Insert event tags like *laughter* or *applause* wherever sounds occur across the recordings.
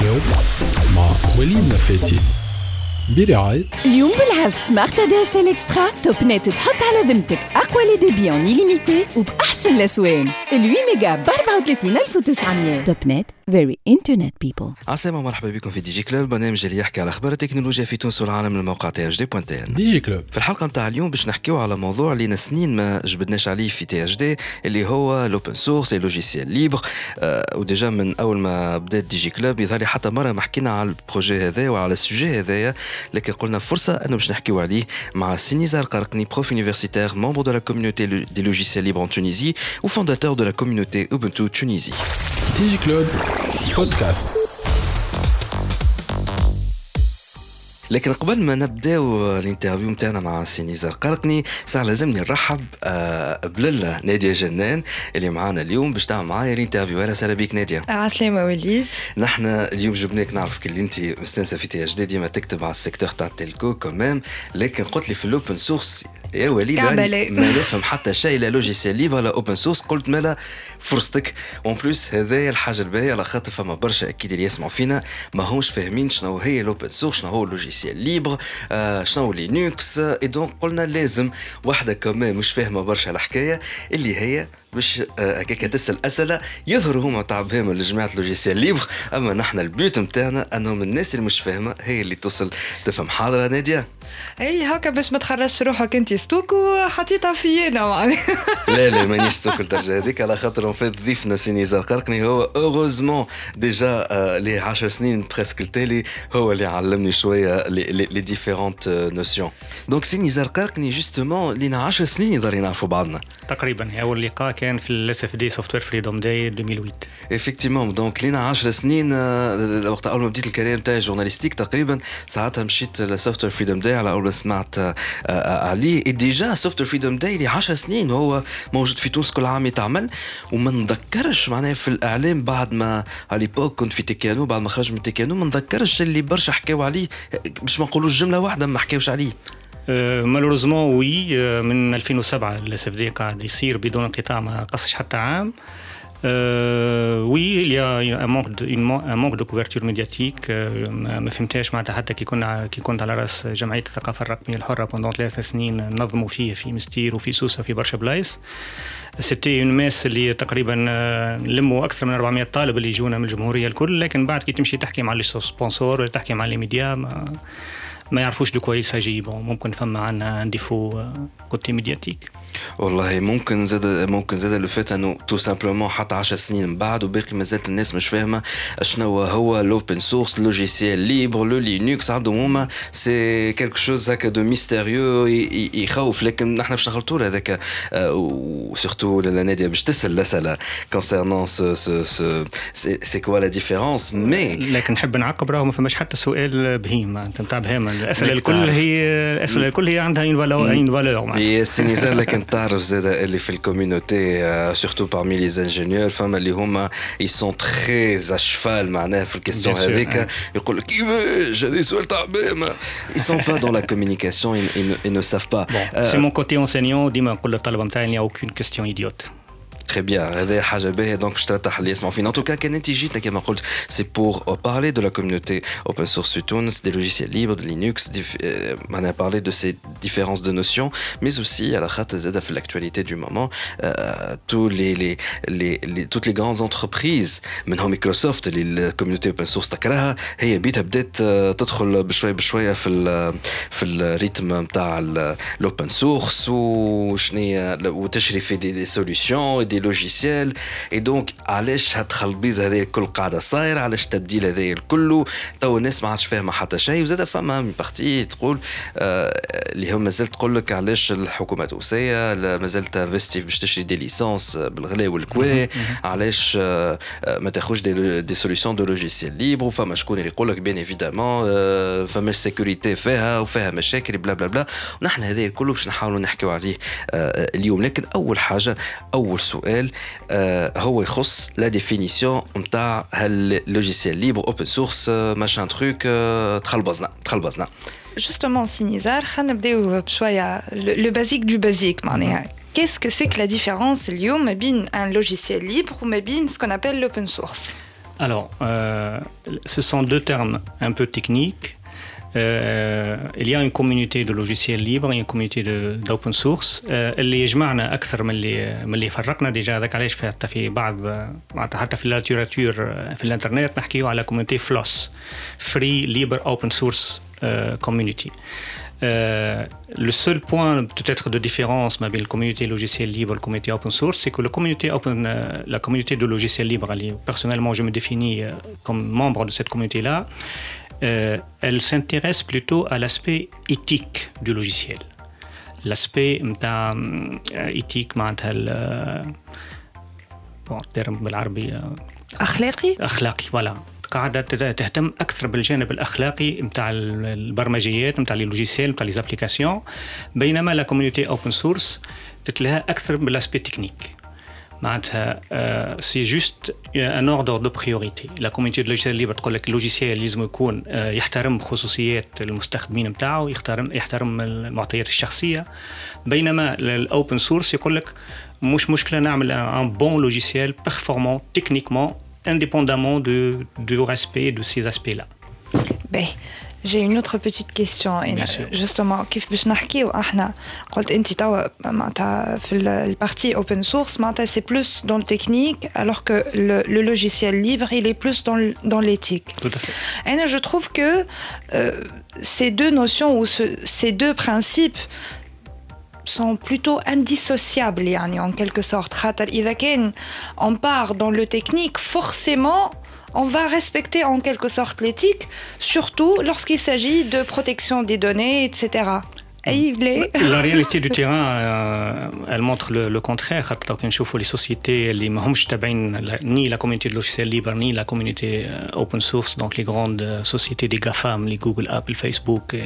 كلوب مع وليد نفاتي برعاية اليوم بالعرض سمارت ادي اس ال اكسترا توب نت تحط على ذمتك اقوى لي ديبي اون illimité وباحسن الاسوان ال 8 ميجا ب 34900 توب نت فيري انترنت بيبل عسلامة مرحبا بكم في دي جي كلوب برنامج اللي يحكي على أخبار التكنولوجيا في تونس والعالم من الموقع تي اش دي بوان تي ان ديجي كلوب في الحلقة نتاع اليوم باش نحكيو على موضوع اللي سنين ما جبدناش عليه في تي اش دي اللي هو الاوبن سورس اي لوجيسيال ليبر وديجا من أول ما بدات دي جي كلوب يظهر لي حتى مرة ما حكينا على البروجي هذا وعلى السوجي هذايا لكن قلنا فرصة أنه باش نحكيو عليه مع سينيزار قرقني بروف universitaire membre de la communauté des logiciels libres en Tunisie ou fondateur de la communauté Ubuntu Tunisie. كلوب بودكاست لكن قبل ما نبداو الانترفيو نتاعنا مع سي نزار قرقني صار لازمني نرحب آه، بللا نادية جنان اللي معانا اليوم باش تعمل معايا الانترفيو. أهلا وسهلا بك نادية. عسلامة وليد. نحن اليوم جبناك نعرفك اللي انت مستانسه في تي اش دي ديما تكتب على السيكتور تاع التلكو كمان لكن قلت لي في الاوبن سورس يا وليد لا. ما نفهم حتى شيء لا لوجيسيال ليبر لا اوبن سورس قلت مالا فرصتك. اون بلوس هذايا الحاجة الباهية على خاطر فما برشا أكيد اللي يسمعوا فينا. ما همش فاهمين شنو هي الاوبن سورس شنو هو اللوجيسيال ليبر آه شنو لينكس اي دونك قلنا لازم واحدة كمان مش فاهمة برشا الحكاية اللي هي باش آه، هكاك تسال اسئله يظهروا هما تاع بهم لجماعه لوجيسيال ليبر. أما نحن البيوت نتاعنا أنهم الناس اللي مش فاهمة هي اللي توصل تفهم. حاضرة نادية؟ إي هكا باش ما تخرجش روحك أنت ستوك وحطيتها في أنا معناها لا لا مانيش سوق الدرجه هذيك على خاطر فيت ضيفنا سي نزار قرقني هو اوروزمون ديجا لي 10 سنين بريسك التالي هو اللي علمني شوية لي ديفيرونت نوسيون دونك سي نزار قرقني جوستومون لينا 10 سنين يقدر نعرفوا بعضنا. تقريبا اول لقاء كان في الاس اف دي سوفت وير فريدوم داي 2008 افكتيمون دونك لينا 10 سنين آه، وقت أول ما بديت الكارير نتاعي جورناليستيك تقريبا ساعتها مشيت لسوفت وير فريدوم داي على أول ما سمعت آه، آه، عليه. ديجا سوفت وير فريدوم داي لي 10 سنين هو موجود في تونس كل عام يتعمل. وما نذكرش معناها في الإعلام بعد ما على كنت في تيكانو بعد ما خرج من تيكانو ما نذكرش اللي برشا حكاو عليه. باش ما نقولوش جملة واحدة ما حكاوش عليه. مالوريزمون وي euh, من 2007 الاس اف دي قاعد يصير بدون انقطاع ما قصش حتى عام Euh, oui, il y a un manque de, une un manque de couverture médiatique. euh, ما ما فهمتهاش معناتها حتى كي كنا كي كنت على رأس جمعية الثقافة الرقمية الحرة بوندون ثلاث سنين نظموا فيه في مستير وفي سوسة في برشا بلايص. سيتي اون ماس اللي تقريبا آه، نلموا أكثر من 400 طالب اللي يجونا من الجمهورية الكل لكن بعد كي تمشي تحكي مع لي سبونسور ولا تحكي مع لي ميديا ما ما يعرفوش دو كوا يساجي بون ممكن فما عندنا ان ديفو كوتي ميدياتيك والله ممكن زاد ممكن زاد لو فات أنه تو سامبلومون حتى 10 سنين من بعد وباقي مازالت الناس مش فاهمة شنو هو الاوبن سورس لوجيسيال ليبر لو لينكس عندهم هما سي كيلكو شوز هكا دو ميستيريو يخوف. لكن نحن باش نخلطوا له هذاك وسورتو ناديه باش تسأل الأسئلة كونسيرنون سو سو سو سي كوا لا ديفيرونس مي لكن نحب نعقب راهو ما فماش حتى سؤال بهيم معناتها نتاع بهيمه الأسئلة الكل. هي الأسئلة الكل هي عندها اون فالور اون فالور معناتها. يا سي نزار لكن في الكوميونيتي سورتو بارمي لي انجينيور فما اللي هما اي سون تري اشفال معناها في الكيستيون Bien sûr, هذيك ouais. يقول لك كيفاش هذا سؤال تاع بام ils sont pas dans la communication ils, ils, ne- ils ne savent pas بون سي مون كوتي اونسينيون ديما نقول للطلبه نتاعي ني اوكين كيستيون ايديوت Très bien, هذا حاجة باهية دونك باش ترتاح اللي يسمعوا فينا. En tout cas, كان انت جيتنا كما قلت سي بور parler de la communauté open source في تونس, des logiciels libres, de Linux, dif- euh, on a parlé de ces différences de notions, mais aussi على خاطر زاد في l'actualité du moment, euh, tous les, les, les, les, toutes les grandes entreprises منهم مايكروسوفت اللي الكوميونيتي اوبن سورس تكرهها هي بيتها بدات آه، تدخل بشويه بشويه في ال في الريتم نتاع الاوبن سورس وشنيا وتشري في دي, دي سوليسيون دي لوجيسيال. إي دونك علاش هالتخلبيز هذا الكل قاعدة صايرة؟ علاش التبديل هذا الكل؟ تو الناس ما عادش فاهمة حتى شيء وزاد فما بارتي تقول آه، اللي هم مازال تقول لك علاش الحكومة التونسية مازال تنفستي باش تشري دي ليسونس بالغلا والكوا علاش آه، آه، ما تاخذش دي, دي سوليسيون دو لوجيسيال ليبر وفما شكون اللي يقول لك بيان ايفيدامون فماش سيكوريتي فيها وفيها مشاكل بلا بلا بلا. ونحن هذا الكل باش نحاولوا نحكيو عليه اليوم. لكن أول حاجة أول سؤال. آه، هو يخص لا ديفينيسيون نتاع هل لوجيسيال ليبر اوبن سورس ماشان تروك تخلبزنا تخلبزنا Justement, Sinizar, خلينا نبداو بشوية le basique du basique معناها. Qu'est-ce que c'est que la différence اليوم ما بين un logiciel libre وما بين ce qu'on appelle l'open source Alors, euh, ce sont deux termes un peu techniques. Euh, il y a une communauté de logiciels libres et une communauté d'open source اللي يجمعنا اكثر من اللي من اللي فرقنا ديجا هذاك علاش حتى في بعض معناتها حتى في اللاتيراتور في الانترنت نحكيو على كوميونيتي فلوس فري ليبر اوبن سورس كوميونيتي Euh, le seul point peut-être de différence avec la communauté logicielle libre et la communauté open source, c'est que la communauté, open, euh, la communauté de logiciels libres, personnellement je me définis euh, comme membre de cette communauté-là, euh, elle s'intéresse plutôt à l'aspect éthique du logiciel. L'aspect mm, euh, éthique, معناتها euh, bon, terme de بالعربية euh، أخلاقي؟ أخلاقي, voilà. قاعدة تهتم أكثر بالجانب الأخلاقي متاع البرمجيات متاع اللوجيسيال متاع ليزابليكاسيون بينما لا كوميونيتي أوبن سورس تتلها أكثر بالأسبي تكنيك سي جوست ان اوردر دو بريوريتي لا كوميونيتي دو لوجيسيال ليبر تقول لك اللوجيسيال لازم يكون يحترم خصوصيات المستخدمين نتاعو يحترم يحترم المعطيات الشخصيه بينما الاوبن سورس يقول لك مش مشكله نعمل ان بون لوجيسيال بيرفورمون تكنيكمون indépendamment de, du respect de ces aspects-là. Ben. J'ai une autre petite question justement كيف باش نحكيو احنا قلت انت توا معناتها في البارتي open source معناتها c'est plus dans le technique alors que le, le logiciel libre il est plus dans dans l'éthique. Tout à fait. Et je trouve que euh, ces deux notions ou ce, ces deux principes sont plutôt indissociables en quelque sorte on part dans le technique forcément on va respecter en quelque sorte l'éthique surtout lorsqu'il s'agit de protection des données etc La réalité du terrain, euh, elle montre le, contraire. Les sociétés, ni la communauté de logiciels libres, ni la communauté euh, open source, donc les grandes euh, sociétés des GAFAM, les Google, Apple, Facebook,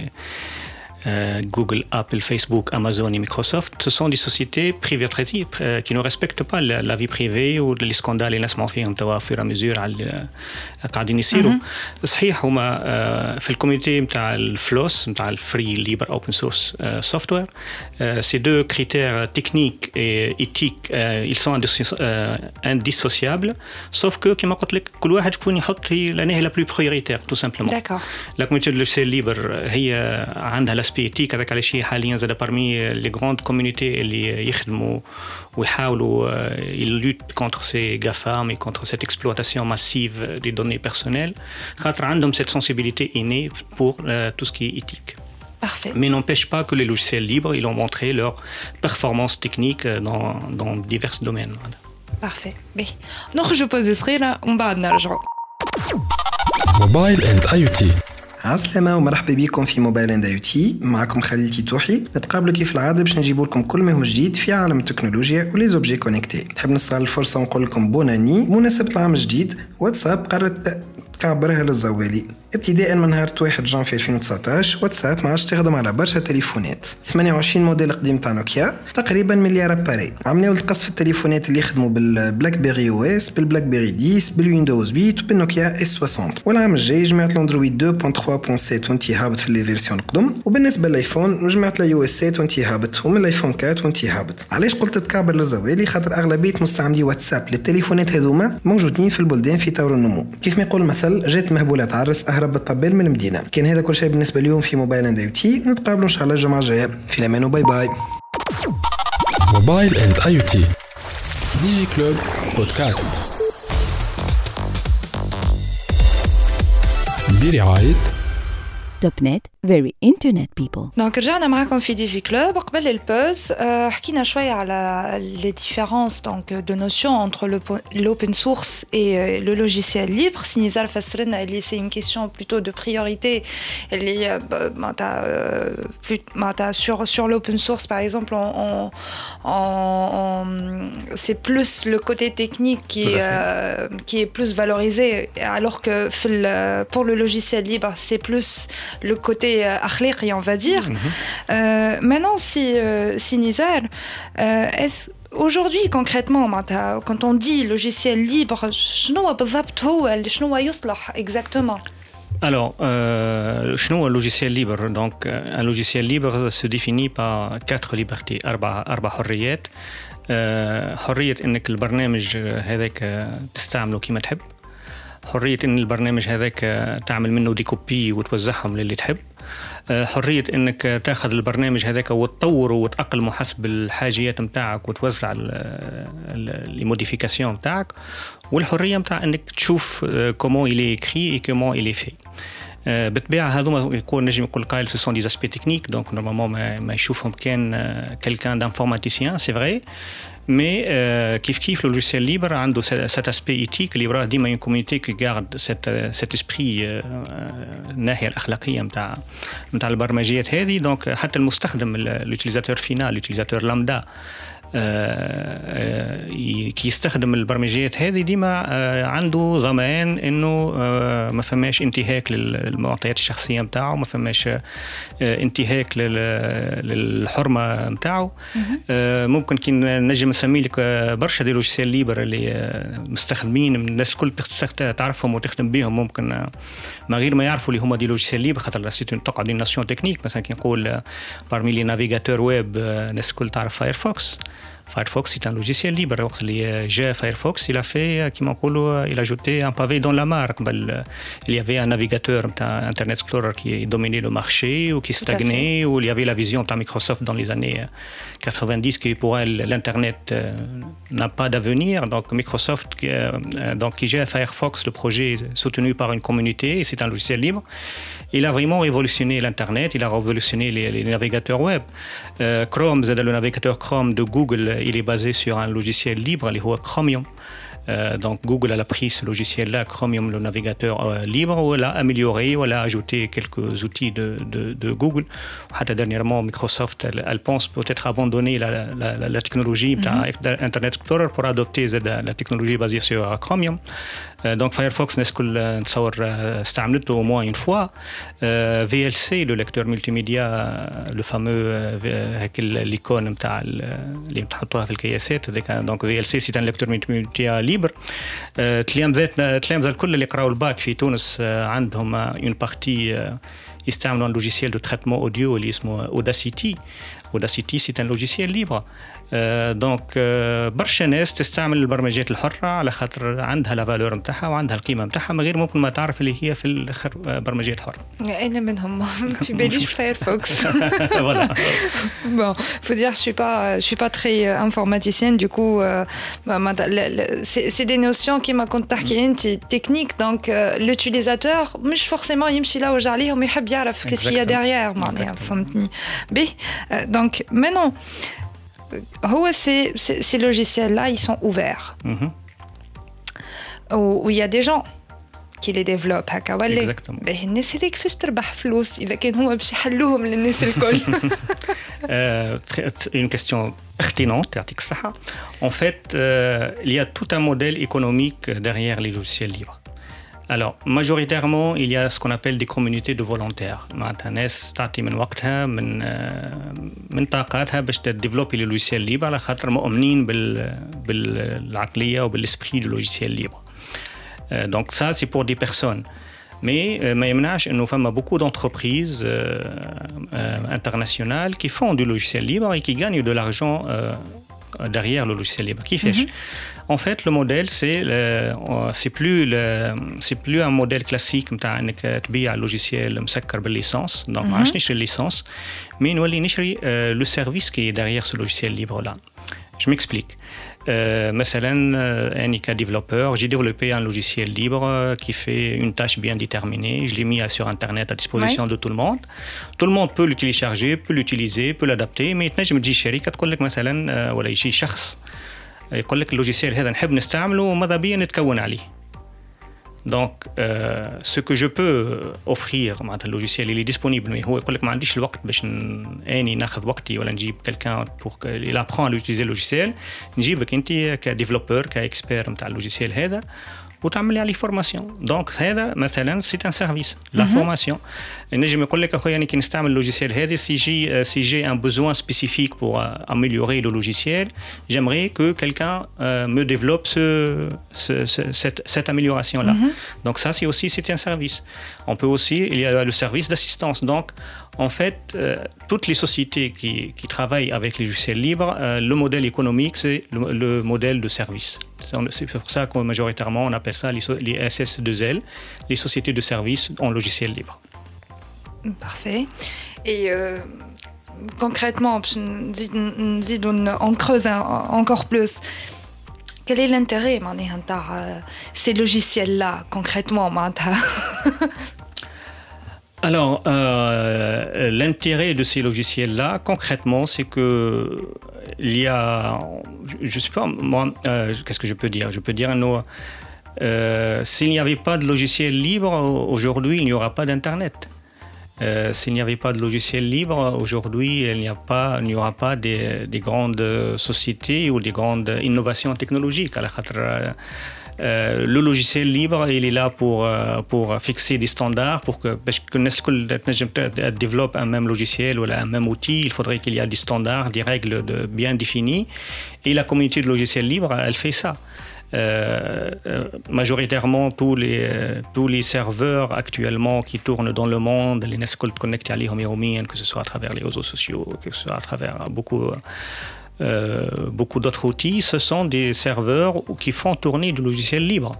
euh, Google, Apple, Facebook, Amazon et Microsoft, ce sont des sociétés privées euh, qui ne respectent pas la, vie privée ou les scandales اللي نسمعوا فيهم توا au fur et à mesure على قاعدين يصيروا صحيح هما في الكوميونتي نتاع الفلوس نتاع الفري ليبر اوبن سورس سوفتوير ces deux critères techniques et éthiques ils sont indissociables sauf que كما قلت لك كل واحد يكون يحط هي la plus prioritaire tout simplement D'accord. la communauté de logiciel libre هي عندها لاسبي ايتيك هذاك على شيء حاليا زاد بارمي لي غروند كوميونيتي اللي يخدموا ويحاولوا يلوت كونتر سي غافام اي كونتر سيت اكسبلواتاسيون ماسيف دي دوني بيرسونيل خاطر عندهم سيت سونسيبيليتي اني بور تو سكي ايتيك Parfait. Mais n'empêche pas que les logiciels libres, ils ont montré leur performance technique dans, dans divers domaines. Parfait. Mais non, je pose ce là, on va en Mobile and IoT. عسلامة ومرحبا بكم في موبايل اند تي. معكم خليل تيتوحي. نتقابلوا كيف العادة باش نجيبوا لكم كل ما هو جديد في عالم التكنولوجيا ولي زوبجي كونيكتي. نحب نستغل الفرصة ونقول لكم بوناني بمناسبة العام الجديد واتساب قررت تعبرها للزوالي. ابتداء من نهار 1 جانفي 2019 واتساب ما عادش تخدم على برشا تليفونات 28 موديل قديم تاع نوكيا تقريبا مليار أباري. عملوا القص في التليفونات اللي يخدموا بالبلاك بيري أو إس بالبلاك بيري 10 بالويندوز 8 وبالنوكيا إس 60 والعام الجاي جمعت الأندرويد 2.3.7 وانتي هابط في لي فيرسيون القدم وبالنسبة للآيفون جمعت يو إس 7 وانتي هابط ومن الآيفون 4 وانتي هابط علاش قلت تكابر للزوالي؟ خاطر أغلبية مستعملي واتساب للتليفونات هذوما موجودين في البلدان في طور النمو. كيف ما يقول المثل جات مهبولة تعرس اهرب بالطبال من المدينة كان هذا كل شيء بالنسبة اليوم في موبايل اند اي نتقابلوا إن شاء الله الجمعة الجاية. في الأمان وباي باي. موبايل اند اي تي ديجي كلوب بودكاست برعاية توب نت very internet people. دونك رجعنا معكم في دي جي كلوب قبل البوز حكينا شويه على لي ديفيرونس دونك دو نوسيون انتر l'open source et le logiciel libre سي نزار فسر لنا اللي سي une question plutôt de priorité اللي معناتها معناتها sur sur l'open source par exemple on, on, on c'est plus le côté technique qui euh, qui est plus valorisé alors que pour le logiciel libre c'est plus le côté euh, on va dire. Mm -hmm. euh, maintenant, si, euh, si Nizar, euh, est-ce Aujourd'hui, concrètement, quand on dit logiciel libre, exactement alors, euh, un logiciel libre Donc, un logiciel libre se définit par quatre libertés. أربع أربع حريات. حرية إنك البرنامج هذاك تستعمله كما تحب. حرية إن البرنامج هذاك تعمل منه دي كوبي وتوزعهم للي تحب. حرية إنك تاخذ البرنامج هذاك وتطوره وتأقلمه حسب الحاجيات نتاعك وتوزع لي موديفيكاسيون نتاعك والحرية نتاع إنك تشوف كومون إلي إكري إي كومون إلي في. بالطبيعة هذوما يكون نجم يقول قائل سو سون دي اسبي تكنيك دونك نورمالمون ما يشوفهم كان كيلكان دانفورماتيسيان سي فري مي كيف كيف لو لوجيسيال ليبر عنده سات اسبي ايتيك اللي وراه ديما اون كوميونيتي كي غارد سات سات اسبري الناحيه الاخلاقيه نتاع نتاع البرمجيات هذه دونك حتى المستخدم لوتيليزاتور فينال لوتيليزاتور لامدا يستخدم البرمجيات هذه ديما عنده ضمان إنه ما فماش انتهاك للمعطيات الشخصية نتاعو ما فماش انتهاك للحرمة نتاعو ممكن كي نجم نسمي لك برشا دي لوجيسيال ليبر اللي مستخدمين الناس الكل تعرفهم وتخدم بهم ممكن ما غير ما يعرفوا اللي هما دي لوجيسيال ليبر خاطر تقعد دي ناسيون تكنيك مثلا كي نقول بارمي لي نافيغاتور ويب الناس الكل تعرف فايرفوكس Firefox, c'est un logiciel libre. J'ai Firefox, il a fait, qui il a ajouté un pavé dans la marque. Il y avait un navigateur, un Internet Explorer qui dominait le marché ou qui stagnait, ou il y avait la vision de Microsoft dans les années 90 qui pour elle, l'Internet n'a pas d'avenir. Donc Microsoft, donc qui gère Firefox, le projet soutenu par une communauté, c'est un logiciel libre il a vraiment révolutionné l'Internet, il a révolutionné les, navigateurs web. Euh, Chrome, le navigateur Chrome de Google, il est basé sur un logiciel libre, les Chromium. Euh, donc Google a pris ce logiciel-là, Chromium, le navigateur euh, libre, ou elle a amélioré, ou elle a ajouté quelques outils de, Google. Dernièrement, Microsoft, elle, pense peut-être abandonner la, technologie. Mhm. Internet Explorer pour adopter la technologie basée sur euh, Chromium. Donc Firefox, n'est-ce que au moins une fois VLC, le lecteur multimédia, le fameux هيك l'icône نتاع اللي بتحطوها في الكياسات donc VLC c'est un lecteur multimédia libre. تلامذات تلامذة الكل اللي قراوا الباك في تونس عندهم اون بارتي يستعملوا un logiciel de traitement audio اللي اسمه Audacity. Audacity c'est un logiciel libre. دونك برشا ناس تستعمل البرمجيات الحره على خاطر عندها لا فالور نتاعها وعندها القيمه نتاعها من غير ممكن ما تعرف اللي هي في الاخر برمجيات حره انا منهم في باليش فايرفوكس voilà bon faut dire je suis pas je suis pas très informaticienne du coup c'est des notions qui ما كنت تحكي انت technique donc l'utilisateur مش forcément يمشي là où عليهم يحب يعرف qu'est-ce qu'il y a derrière معناها فهمتني بي donc maintenant Oh, ces, ces, ces logiciels-là, ils sont ouverts. Mm -hmm. où, où il y a des gens qui les développent هكا ولا باهي الناس هذيك كيفاش تربح فلوس اذا كان هما باش يحلوهم للناس الكل une question pertinente يعطيك الصحة en fait euh, il y a tout un modèle économique derrière les logiciels libres Alors, majoritairement, il y a ce qu'on appelle des communautés de volontaires. معناتها ناس تعطي من وقتها من من طاقاتها باش تديفلوبي لي لوجيسيال ليبر على خاطر مؤمنين بال بالعقليه وبالاسبري دو لوجيسيال ليبر. دونك ça c'est pour des personnes. Mais ما يمنعش انه فما beaucoup d'entreprises internationales qui font du logiciel libre et qui gagnent de l'argent derrière le logiciel libre. كيفاش؟ En fait, le modèle, c'est c'est plus c'est plus un modèle classique نتاع انك تبيع لوجيسيال مسكر بالليسانس دونك ما عادش نشري الليسانس مي نولي نشري لو سيرفيس كي derrière ce logiciel libre là. Je m'explique. Euh, مثلا اني كديفلوبور j'ai développé un logiciel libre qui fait une tâche bien déterminée je l'ai mis sur internet à disposition ouais. de tout le monde tout le monde peut le télécharger peut l'utiliser peut l'adapter mais تنجم تجي شركه تقول لك مثلا ولا يجي شخص يقول لك اللوجيسيال هذا نحب نستعمله وماذا بيا نتكون عليه Donc, euh, ce que je peux offrir معناتها اللوجيسيال اللي ديسپونيبل هو يقول لك ما عنديش الوقت باش اني ناخذ وقتي ولا نجيب كلكان بور il apprend à utiliser اللوجيسيال نجيبك انت كديفلوبور كاكسبير نتاع اللوجيسيال هذا وتعمل لي عليه فورماسيون دونك هذا مثلا سي ان سيرفيس لا فورماسيون نجم يقول لك اخويا انا كي نستعمل اللوجيسيال هذا سي جي سي جي ان بوزوان سبيسيفيك بور امéliorer le logiciel j'aimerais que quelqu'un euh, me développe ce, ce, ce, cette, cette amélioration là mm -hmm. Donc ça, c'est aussi c'est un service. On peut aussi, il y a le service d'assistance. Donc, en fait, euh, toutes les sociétés qui, qui, travaillent avec les logiciels libres, euh, le modèle économique, c'est le, modèle de service. C'est pour ça que majoritairement, on appelle ça les, les SS2L, les sociétés de services en logiciel libre. Parfait. Et euh, concrètement, on creuse encore plus. Quel est l'intérêt de ces logiciels-là, concrètement *laughs* Alors, euh, l'intérêt de ces logiciels-là, concrètement, c'est que il y a, je ne sais pas, moi, euh, qu'est-ce que je peux dire? Je peux dire, nous, euh, s'il n'y avait pas de logiciel libre, aujourd'hui, il n'y aura pas d'Internet. Euh, s'il n'y avait pas de logiciel libre, aujourd'hui, il n'y a pas, n'y aura pas des, des, grandes sociétés ou des grandes innovations technologiques. Euh, le logiciel libre, il est là pour, euh, pour fixer des standards, pour que, parce que développe un même logiciel ou un même outil, il faudrait qu'il y ait des standards, des règles bien définies. Et la communauté de logiciels libres, elle fait ça. Euh, majoritairement tous les, tous les serveurs actuellement qui tournent dans le monde, les Nescult connectés à que ce soit à travers les réseaux sociaux, que ce soit à travers beaucoup, beaucoup d'autres outils, ce sont des serveurs qui font tourner du logiciel libre,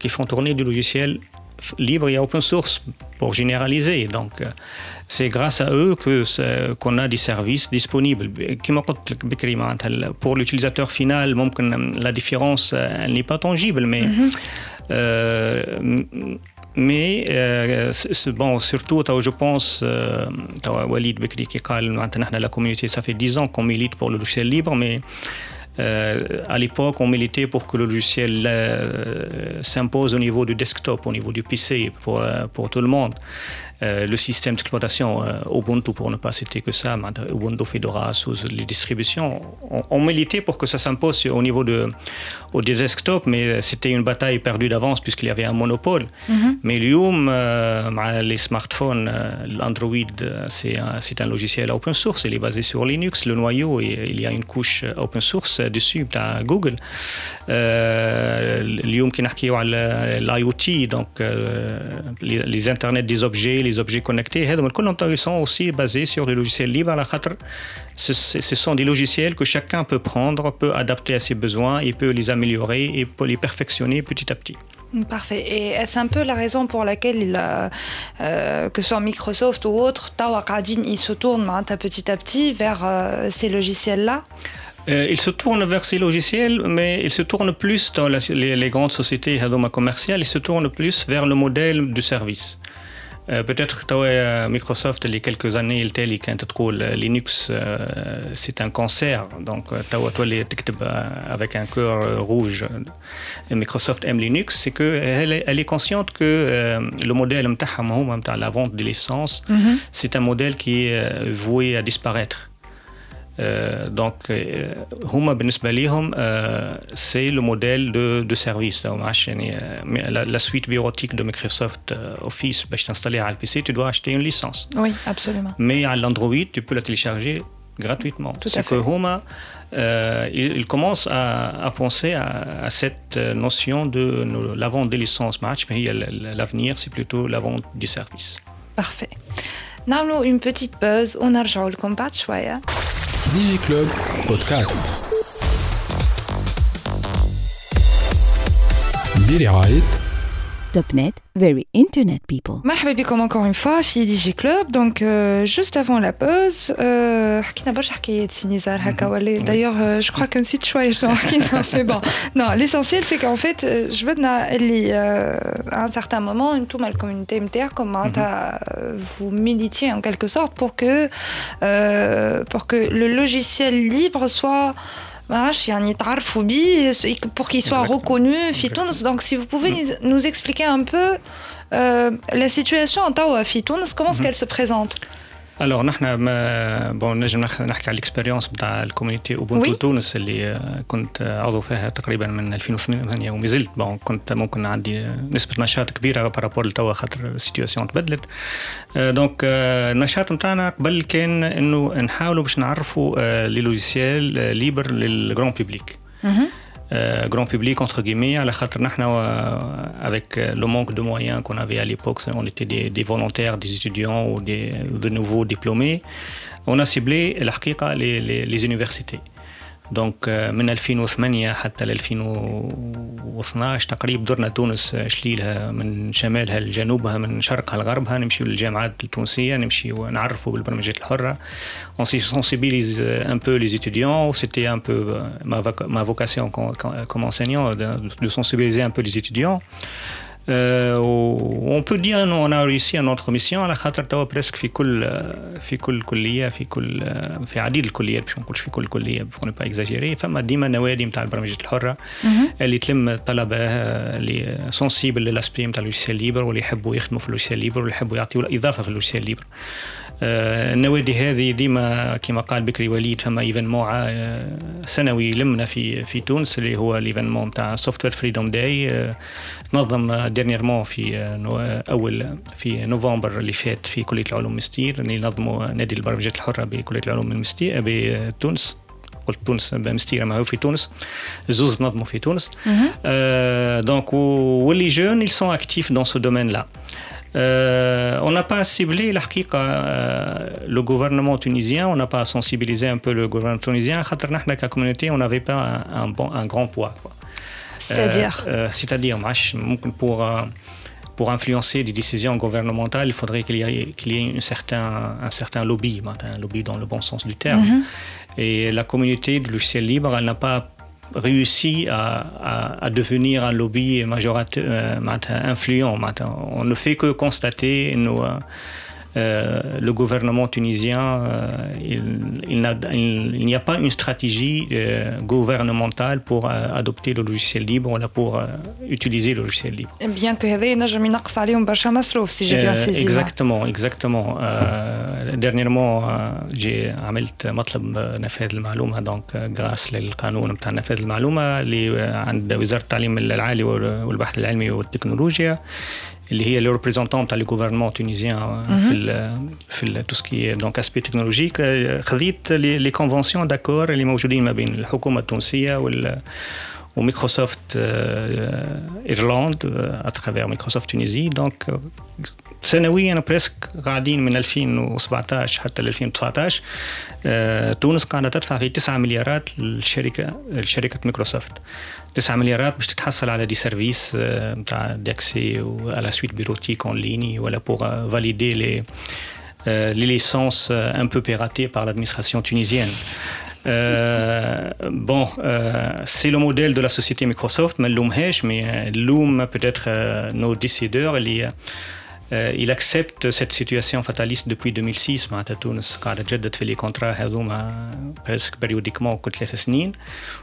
qui font tourner du logiciel libre et open source pour généraliser. Donc, c'est grâce à eux que qu'on a des services disponibles. Pour l'utilisateur final, la différence n'est pas tangible, mais mhm. euh, mais euh, bon, surtout, je pense, euh, Walid Bekri qui la communauté, ça fait 10 ans qu'on milite pour le logiciel libre, mais à l'époque, on militait pour que le logiciel euh, s'impose au niveau du desktop, au niveau du PC pour, euh, pour tout le monde. Euh, le système d'exploitation euh, Ubuntu, pour ne pas citer que ça, Ubuntu Fedora sous les distributions, on, militait pour que ça s'impose au niveau de, au desktop, mais c'était une bataille perdue d'avance puisqu'il y avait un monopole. Mm -hmm. Mais Lium, euh, les smartphones, l'Android, c'est un, un, logiciel open source, il est basé sur Linux, le noyau, et il y a une couche open source à Google. Lium qui l'IoT, donc les, les internets des objets, les objets connectés ils sont aussi basés sur des logiciels libres ce sont des logiciels que chacun peut prendre, peut adapter à ses besoins et peut les améliorer et peut les perfectionner petit à petit. Parfait. Et est-ce un peu la raison pour laquelle, euh, que ce soit Microsoft ou autre, Tawakadin, il se tourne petit à petit vers euh, ces logiciels-là? Euh, il se tourne vers ces logiciels, mais il se tourne plus dans la, les, les, grandes sociétés commerciales, il se tourne plus vers le modèle du service. Euh, peut-être que Microsoft, il y a quelques années, il était Linux, euh, c'est un cancer. Donc, avec un cœur rouge, Microsoft aime Linux, c'est qu'elle elle est consciente que euh, le modèle, la vente de licences, mm-hmm. c'est un modèle qui est voué à disparaître. Euh, donc, euh, Huma بالنسبة euh, c'est le modèle de, de service. La, la, suite bureautique de Microsoft Office, pour t'installer à PC, tu dois acheter une licence. Oui, absolument. Mais à l'Android, tu peux la télécharger gratuitement. C'est que Huma, euh, il, il, commence à, à penser à, à, cette notion de la vente des licences match, mais l'avenir, c'est plutôt la vente du service. Parfait. Nous une petite pause, on a le combat, شوية. Digi Club Podcast برعاية Top Net, very internet people. مرحبا بكم encore une fois في دي جي كلوب دونك جوست افون لا بوز حكينا برشا حكايات سي نزار هكا ولا دايوغ جو كرو كو نسيت شويه شنو حكينا مي بون نو ليسونسيال سي كون فيت جبدنا اللي à un certain moment انتوما الكوميونيتي نتاعكم معناتها vous militiez en quelque sorte pour que euh, pour que le logiciel libre soit pour qu'il soit reconnu donc si vous pouvez nous expliquer un peu euh, la situation en Fitouns comment est-ce mhm. qu'elle se présente? Alors نحن ما بون نجم نحكي على الاكسبيريونس نتاع الكوميونيتي اوبونتو تونس اللي كنت عضو فيها تقريبا من 2008 وما زلت. بون كنت ممكن عندي نسبة نشاط كبيرة بارابور لتوا خاطر السيتياسيون تبدلت. دونك النشاط نتاعنا قبل كان إنه نحاولوا باش نعرفوا لي لوجيسيال ليبر للجرون بيبليك grand public entre guillemets la avec le manque de moyens qu'on avait à l'époque. On était des, des, volontaires des étudiants ou des de nouveaux diplômés. On a ciblé les, les, les universités دونك من 2008 حتى ل 2012 تقريبا درنا تونس شليلها من شمالها لجنوبها من شرقها لغربها نمشي للجامعات التونسيه نمشي ونعرفوا بالبرمجيات الحره on sensibilise un peu les étudiants c'était un peu ma, ma vocation comme enseignant de, de sensibiliser un peu les étudiants On peut dire on a réussi à notre mission. على خاطر توا بريسك في كل في كل كليه في كل في عديد الكليات باش ما نقولش في كل كليه بون با اكزاجيري فما ديما نوادي نتاع البرمجه الحره اللي تلم الطلبه اللي سونسيبل للاسبي نتاع اللوجيسيال ليبر واللي يحبوا يخدموا في اللوجيسيال ليبر واللي يحبوا يعطيوا الاضافه في اللوجيسيال ليبر النوادي هذه ديما كما قال بكري وليد فما ايفنمون سنوي لمنا في في تونس اللي هو الايفنمون نتاع سوفت وير فريدوم داي تنظم ديرنييرمون في أول في نوفمبر اللي فات في كلية العلوم مستير اللي نظموا نادي البرمجيات الحرة بكلية العلوم المستير بتونس. قلت تونس مستيرة ما هو في تونس. زوز نظموا في تونس. دونك واللي جون ils sont actifs dans ce domaine là Euh, on n'a pas ciblé euh, le gouvernement tunisien, on n'a pas sensibilisé un peu le gouvernement tunisien. La communauté, on n'avait pas un, bon, un grand poids. C'est-à-dire euh, C'est-à-dire, pour, pour influencer des décisions gouvernementales, il faudrait qu'il y ait, qu'il y ait un, certain, un certain lobby, un lobby dans le bon sens du terme. Mm-hmm. Et la communauté du logiciel libre, elle n'a pas réussi à, à, devenir un lobby majorateur, influent. On ne fait que constater nos, euh, le gouvernement tunisien, euh, il, il n'y a pas une stratégie euh, gouvernementale pour euh, adopter le logiciel libre ou pour euh, utiliser le logiciel libre. Bien que si j'ai bien saisi. Exactement, exactement. dernièrement, j'ai عملت مطلب نفاذ المعلومة donc grâce للقانون بتاع نفاذ المعلومة اللي عند وزارة التعليم العالي والبحث العلمي والتكنولوجيا اللي هي لو ريبريزونتون تاع لي gouvernement tunisien في ال في ال تو سكي دونك اسبي تكنولوجيك خذيت لي كونفونسيون داكور اللي موجودين ما بين الحكومه التونسيه وال وميكروسوفت ايرلاند اترافير ميكروسوفت تونيزي دونك سنويا بريسك قاعدين من 2017 حتى 2019 تونس قاعده تدفع في 9 مليارات للشركه لشركه مايكروسوفت 9 مليارات باش تتحصل على دي سيرفيس نتاع داكسي وعلى سويت بيروتيك اون ليني ولا بوغ فاليدي لي les licences un peu piratées par l'administration tunisienne. Euh, bon, euh, c'est le modèle de la société Microsoft, mais Loom, peut-être euh, nos décideurs, les, il accepte cette situation fataliste depuis 2006 معناتها تونس قاعده تجدد في لي كونترا هذوما بريسك بريوديكمون كل ثلاث سنين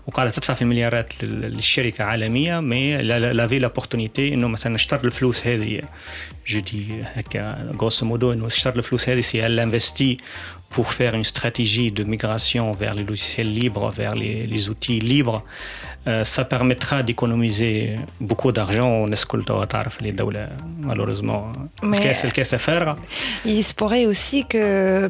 وقاعده تدفع في مليارات للشركه عالميه مي لافي لابورتونيتي انه مثلا اشتر الفلوس هذه جو دي هكا غوس مودو انه اشتر الفلوس هذه سي elle investit pour faire une stratégie de migration vers les logiciels libres, vers les, les outils libres, euh, ça permettra d'économiser beaucoup d'argent. On est les malheureusement. Mais il se pourrait aussi que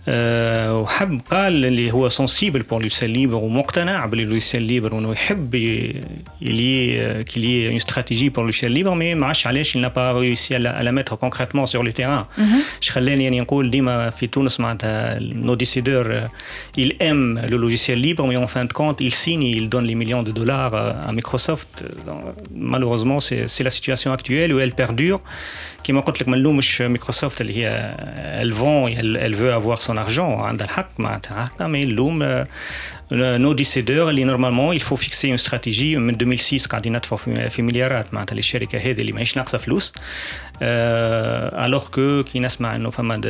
وحب قال اللي هو سنسيبل بور لوسيل ليبر ومقتنع باللوسيل ليبر وانه يحب يلي كي اون استراتيجي بور لوسيل ليبر مي ما عرفش علاش il n'a pas réussi à la, à la mettre concrètement sur le terrain اش خلاني يعني نقول ديما في تونس معناتها نو ديسيدور il aime le logiciel libre mais en fin de compte il signe il donne les millions de dollars à Microsoft malheureusement c'est la situation actuelle où elle perdure كما قلت لك ما نلومش مايكروسوفت اللي هي elle vend elle, elle veut avoir son argent عندها الحق معناتها هكا مي نلوم نو ديسيدور اللي نورمالمون il faut fixer une stratégie من 2006 قاعدين ندفعوا في مليارات معناتها للشركه هذه اللي ماهيش ناقصه فلوس Euh, alors que qui نسمع انه فما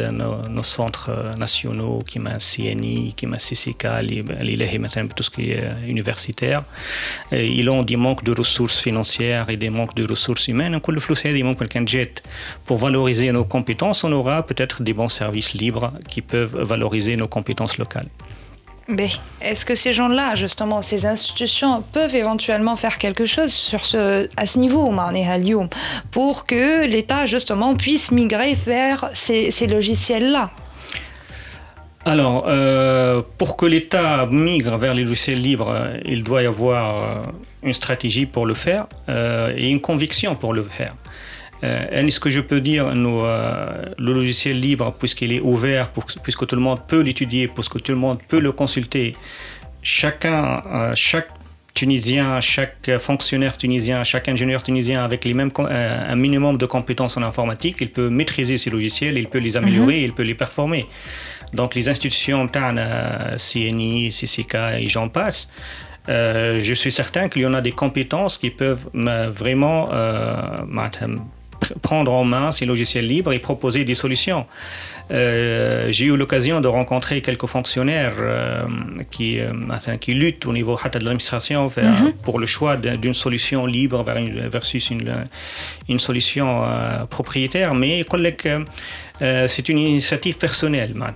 nos centres nationaux qui m'a CNI qui m'a CCK اللي هي مثلا tout ce qui est universitaire ils ont des manques de ressources financières et des manques de ressources humaines كل الفلوس هذه ممكن كان جات pour valoriser nos compétences on aura peut-être des bons services libres qui peuvent valoriser nos compétences locales est-ce que ces gens-là, justement, ces institutions peuvent éventuellement faire quelque chose sur ce, à ce niveau, pour que l'État, justement, puisse migrer vers ces, logiciels-là? Alors, euh, pour que l'État migre vers les logiciels libres, il doit y avoir euh, une stratégie pour le faire euh, et une conviction pour le faire. Euh, ce que je peux dire, nous, euh, le logiciel libre, puisqu'il est ouvert, puisque tout le monde peut l'étudier, puisque tout le monde peut le consulter, chacun, euh, chaque Tunisien, chaque fonctionnaire tunisien, chaque ingénieur tunisien avec les mêmes, un minimum de compétences en informatique, il peut maîtriser ces logiciels, il peut les améliorer, mhm. il peut les performer. Donc les institutions CNI, CCK et j'en passe, je suis certain qu'il y en a des compétences qui peuvent vraiment prendre en main ces logiciels libres et proposer des solutions. Euh, j'ai eu l'occasion de rencontrer quelques fonctionnaires euh, qui, euh, qui luttent au niveau de l'administration mhm. pour le choix d'une solution libre versus une, une solution propriétaire. Mais collègues euh, c'est une initiative personnelle. Moi,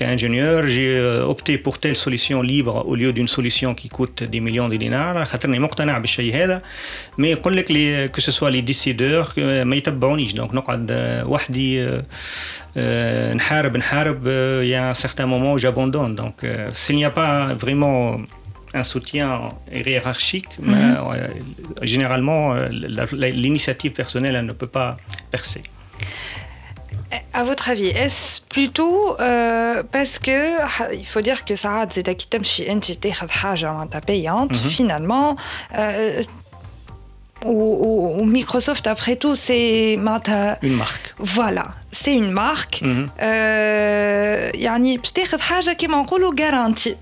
ingénieur, j'ai euh, opté pour telle solution libre au lieu d'une solution qui coûte des millions de dinars. Mais que ce soit les décideurs, ما يتبعونيش donc نقعد وحدي نحارب نحارب il y a un certain moment où j'abandonne donc s'il n'y a pas vraiment un soutien hiérarchique, mhm. généralement l'initiative personnelle elle ne peut pas percer. À votre avis, est-ce plutôt euh, parce que il faut dire que ça c'est qui تمشي انت تاخذ حاجه معناتها payante finalement euh, ou, ou, Microsoft après tout c'est une marque voilà c'est une marque يعني باش تاخذ حاجه كيما نقولوا garantie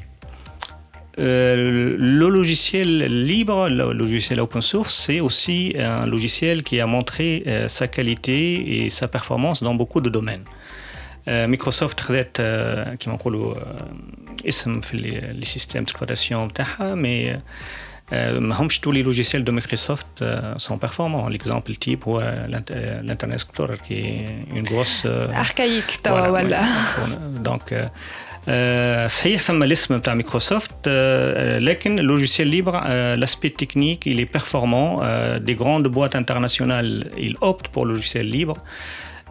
Euh, le logiciel libre, le logiciel open source, c'est aussi un logiciel qui a montré euh, sa qualité et sa performance dans beaucoup de domaines. Euh, Microsoft traite euh, qui m'a les systèmes d'exploitation mais tous les logiciels de Microsoft sont performants. L'exemple type, ou l'Internet Explorer, qui est une grosse... Archaïque, voilà. Donc... صحيح ثم الاسم بتاع مايكروسوفت لكن اللوجيسيال ليبر l'aspect technique il est performant des grandes boîtes internationales ils optent pour le logiciel libre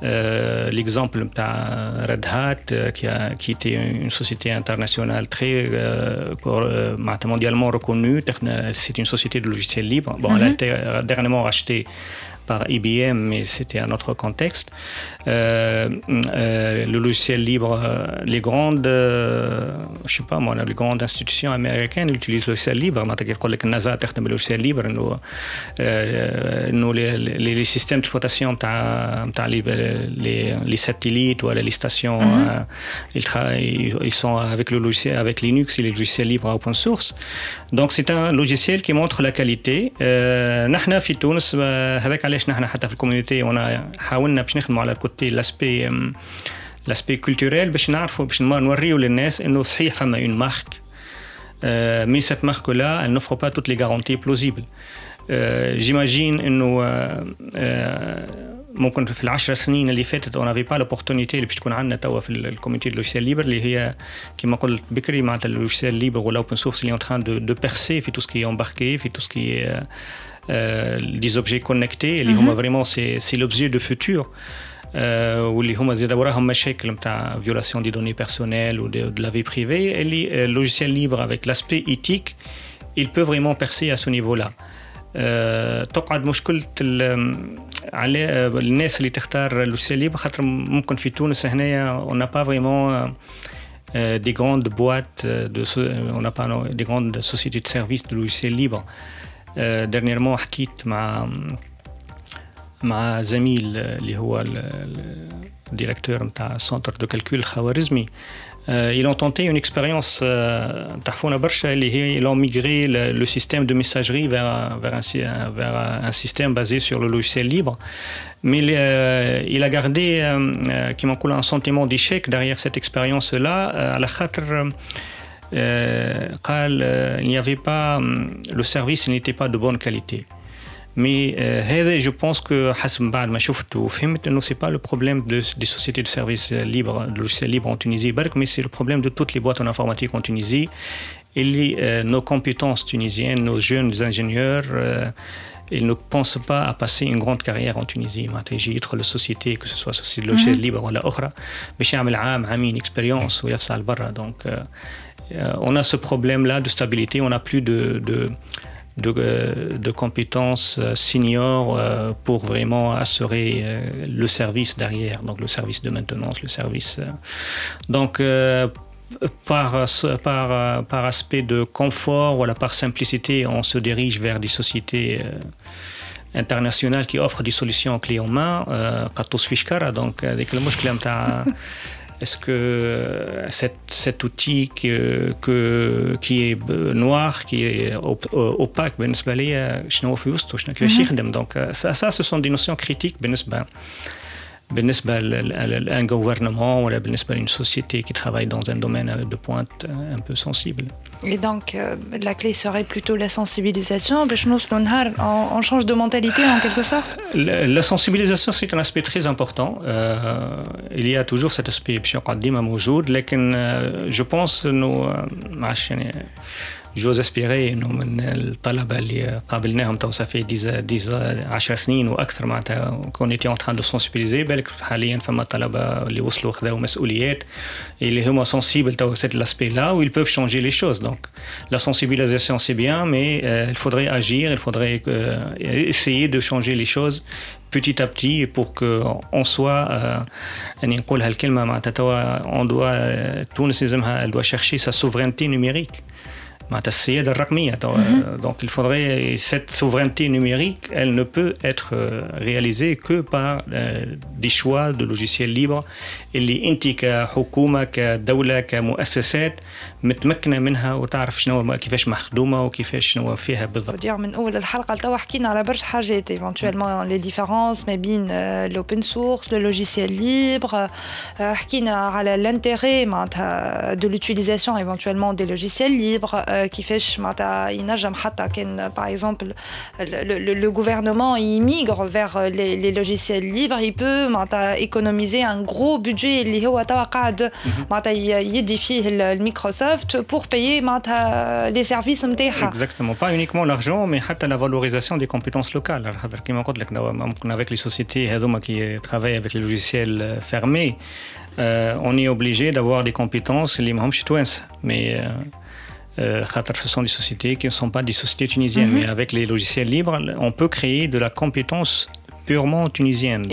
euh, l'exemple de Red Hat, euh, qui, a, qui était une société internationale très euh, mondialement reconnue, c'est une société de logiciels libres. Bon, mm -hmm. Elle a été dernièrement rachetée par IBM, mais c'était un autre contexte. Euh, euh, le logiciel libre, euh, les grandes, je sais pas moi, les grandes institutions américaines utilisent le logiciel libre. مثلا que NASA تخدم logiciel libre, nous, nous les, les, les systèmes d'exploitation les, les, les satellites ou les stations, mm -hmm. ils, travaillent, ils sont avec le logiciel, avec Linux et les logiciels libres open source. Donc c'est un logiciel qui montre la qualité. نحن في تونس هذاك علاش نحن حتى في الكوميونيتي وانا حاولنا باش نخدموا على الكوتي لاسبي لاسبي كولتوريل باش نعرفوا باش نوريو للناس إنه صحيح فما اون مارك مي سيت مارك لا elle n'offre pas toutes les garanties plausibles. جيماجين إنه ممكن في العشر سنين اللي فاتت اون افي با لوبورتونيتي اللي باش تكون عندنا توا في الكوميونتي لوجيسيال ليبر اللي هي كما قلت بكري معناتها اللوجيسيال ليبر والاوبن سورس اللي اون تران دو بيرسي في تو سكي امباركي في تو سكي des objets connectés اللي هما فريمون سي سي لوبجي دو فوتور واللي هما زاد وراهم مشاكل نتاع فيولاسيون دي دوني بيرسونيل و de la vie privée اللي logiciel libre avec l'aspect éthique il peut vraiment percer à ce niveau-là تقعد مشكله على الناس اللي تختار لوجيسيال ليبر خاطر ممكن في تونس هنايا اون با فريمون des grandes boîtes de on n'a pas des grandes sociétés de services de logiciels libres euh, dernièrement حكيت مع مع زميل اللي هو الديريكتور نتاع سنتر دو كالكول الخوارزمي Euh, ils ont tenté une expérience تحفونا برشا اللي هي ils ont migré le, le système de messagerie vers, vers, un, vers un système basé sur le logiciel libre mais euh, il a gardé euh, qui m'en un sentiment d'échec derrière cette expérience là à la خاطر قال euh, euh, il n'y avait pas, hum, le service n'était pas de bonne qualité. Mais euh, je pense que ce n'est pas le problème de, des sociétés de services libres, logiciels libres en Tunisie, mais c'est le problème de toutes les boîtes en informatique en Tunisie. Et nos compétences tunisiennes, nos jeunes ingénieurs, ils ne pensent pas à passer une grande carrière en Tunisie. J'ai eu la société, que ce soit société de logiciels mhm. libres ou la autre, mais j'ai une expérience, donc on a ce problème là de stabilité on a plus de, euh, compétences euh, seniors euh, pour vraiment assurer le service derrière, donc le service de maintenance, le service. Donc, par, aspect de confort, voilà, par simplicité, on se dirige vers des sociétés internationales qui offrent des solutions clés en main. donc, avec le est-ce que euh, cet, outil qui est euh, noir, qui est op, euh, opaque, Benesbali, je ne sais pas si je Donc, ça, ce sont des notions critiques, Benesbali. بالنسبة بالنسبة à un gouvernement ou بالنسبة une société qui travaille dans un domaine de pointe un peu sensible. Et donc, euh, la clé serait plutôt la sensibilisation. On, on change de mentalité en quelque sorte La, la sensibilisation, c'est un aspect très important. Euh, il y a toujours cet aspect, je pense, nous, جوز اسبيري انه من الطلبه اللي قابلناهم تو صافي ديزا ديزا 10 سنين واكثر معناتها كون ايتي اون تران دو سونسيبيليزي بالك حاليا فما طلبه اللي وصلوا خذاو مسؤوليات اللي هما سونسيبل تو سيت لاسبي لا و ils peuvent changer les choses donc la sensibilisation c'est bien mais euh, il faudrait agir il faudrait euh, essayer de changer les choses petit à petit pour que on soit يعني نقولها الكلمه معناتها توا on doit تونس لازمها elle doit chercher sa souveraineté numérique donc il faudrait cette souveraineté numérique, elle ne peut être euh, réalisée que par euh, des choix de logiciels libres اللي انت كحكومه كدوله كمؤسسات متمكنه منها وتعرف شنو كيفاش مخدومه وكيفاش شنو فيها بالضبط. من اول الحلقه لتوا حكينا على برشا حاجات ايفونتويلمون لي ديفيرونس ما بين لوبن سورس لو لوجيسيال ليبر حكينا على الانتيغي معناتها دو لوتيليزاسيون ايفونتويلمون دي لوجيسيال ليبر كيفاش معناتها ينجم حتى كان باغ اكزومبل le gouvernement il migre vers les, les logiciels libres, il peut économiser un gros budget budget اللي هو توا قاعد معناتها يدي فيه الميكروسوفت pour payer les services. Exactement, pas uniquement l'argent, mais même la valorisation des compétences locales. Avec les sociétés qui travaillent avec les logiciels euh, fermés, euh, on est obligé d'avoir des compétences qui mais euh, ce sont des sociétés qui ne sont pas des sociétés tunisiennes, mhm. mais avec les logiciels libres, on peut créer de la compétence purement tunisienne. Donc...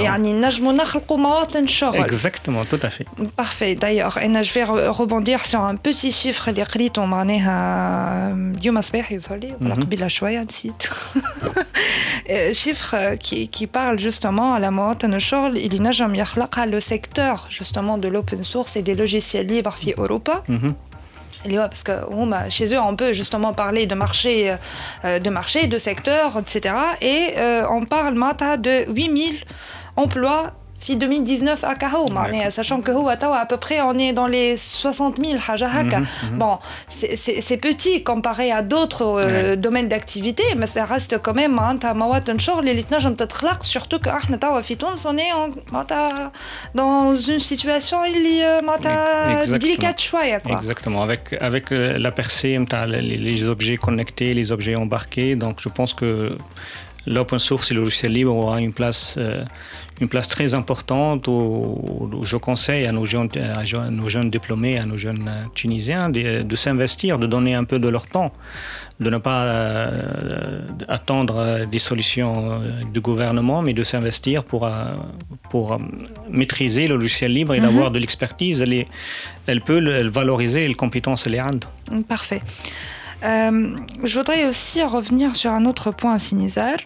Exactement, tout à fait. Parfait, d'ailleurs. Et je vais rebondir sur un petit chiffre, les crédits ont mené à euh, mhm. *laughs* euh, chiffre euh, qui, qui parle justement à la Shorl, il n'a jamais le secteur justement de l'open source et des logiciels libres en Europe. Mm -hmm parce que chez eux, on peut justement parler de marché, euh, de marché, de secteur, etc. Et euh, on parle de 8000 emplois 2019 à Kaho, sachant que à peu près on est dans les 60 000 Bon, c'est petit comparé à d'autres euh, domaines d'activité, mais ça reste quand même surtout que on est dans une situation délicate Exactement, avec, avec euh, la percée, les objets connectés, les objets embarqués, donc je pense que l'open source et le logiciel libre aura une place, euh, une place très importante où, je conseille à nos, jeunes, à nos jeunes diplômés, à nos jeunes euh, Tunisiens de, de s'investir, de donner un peu de leur temps, de ne pas euh, attendre des solutions du gouvernement, mais de s'investir pour, pour maîtriser le logiciel libre et mhm. d'avoir de l'expertise. Elle, elle, peut valoriser les compétences les Parfait. Euh, je voudrais aussi revenir sur un autre point, Sinizar.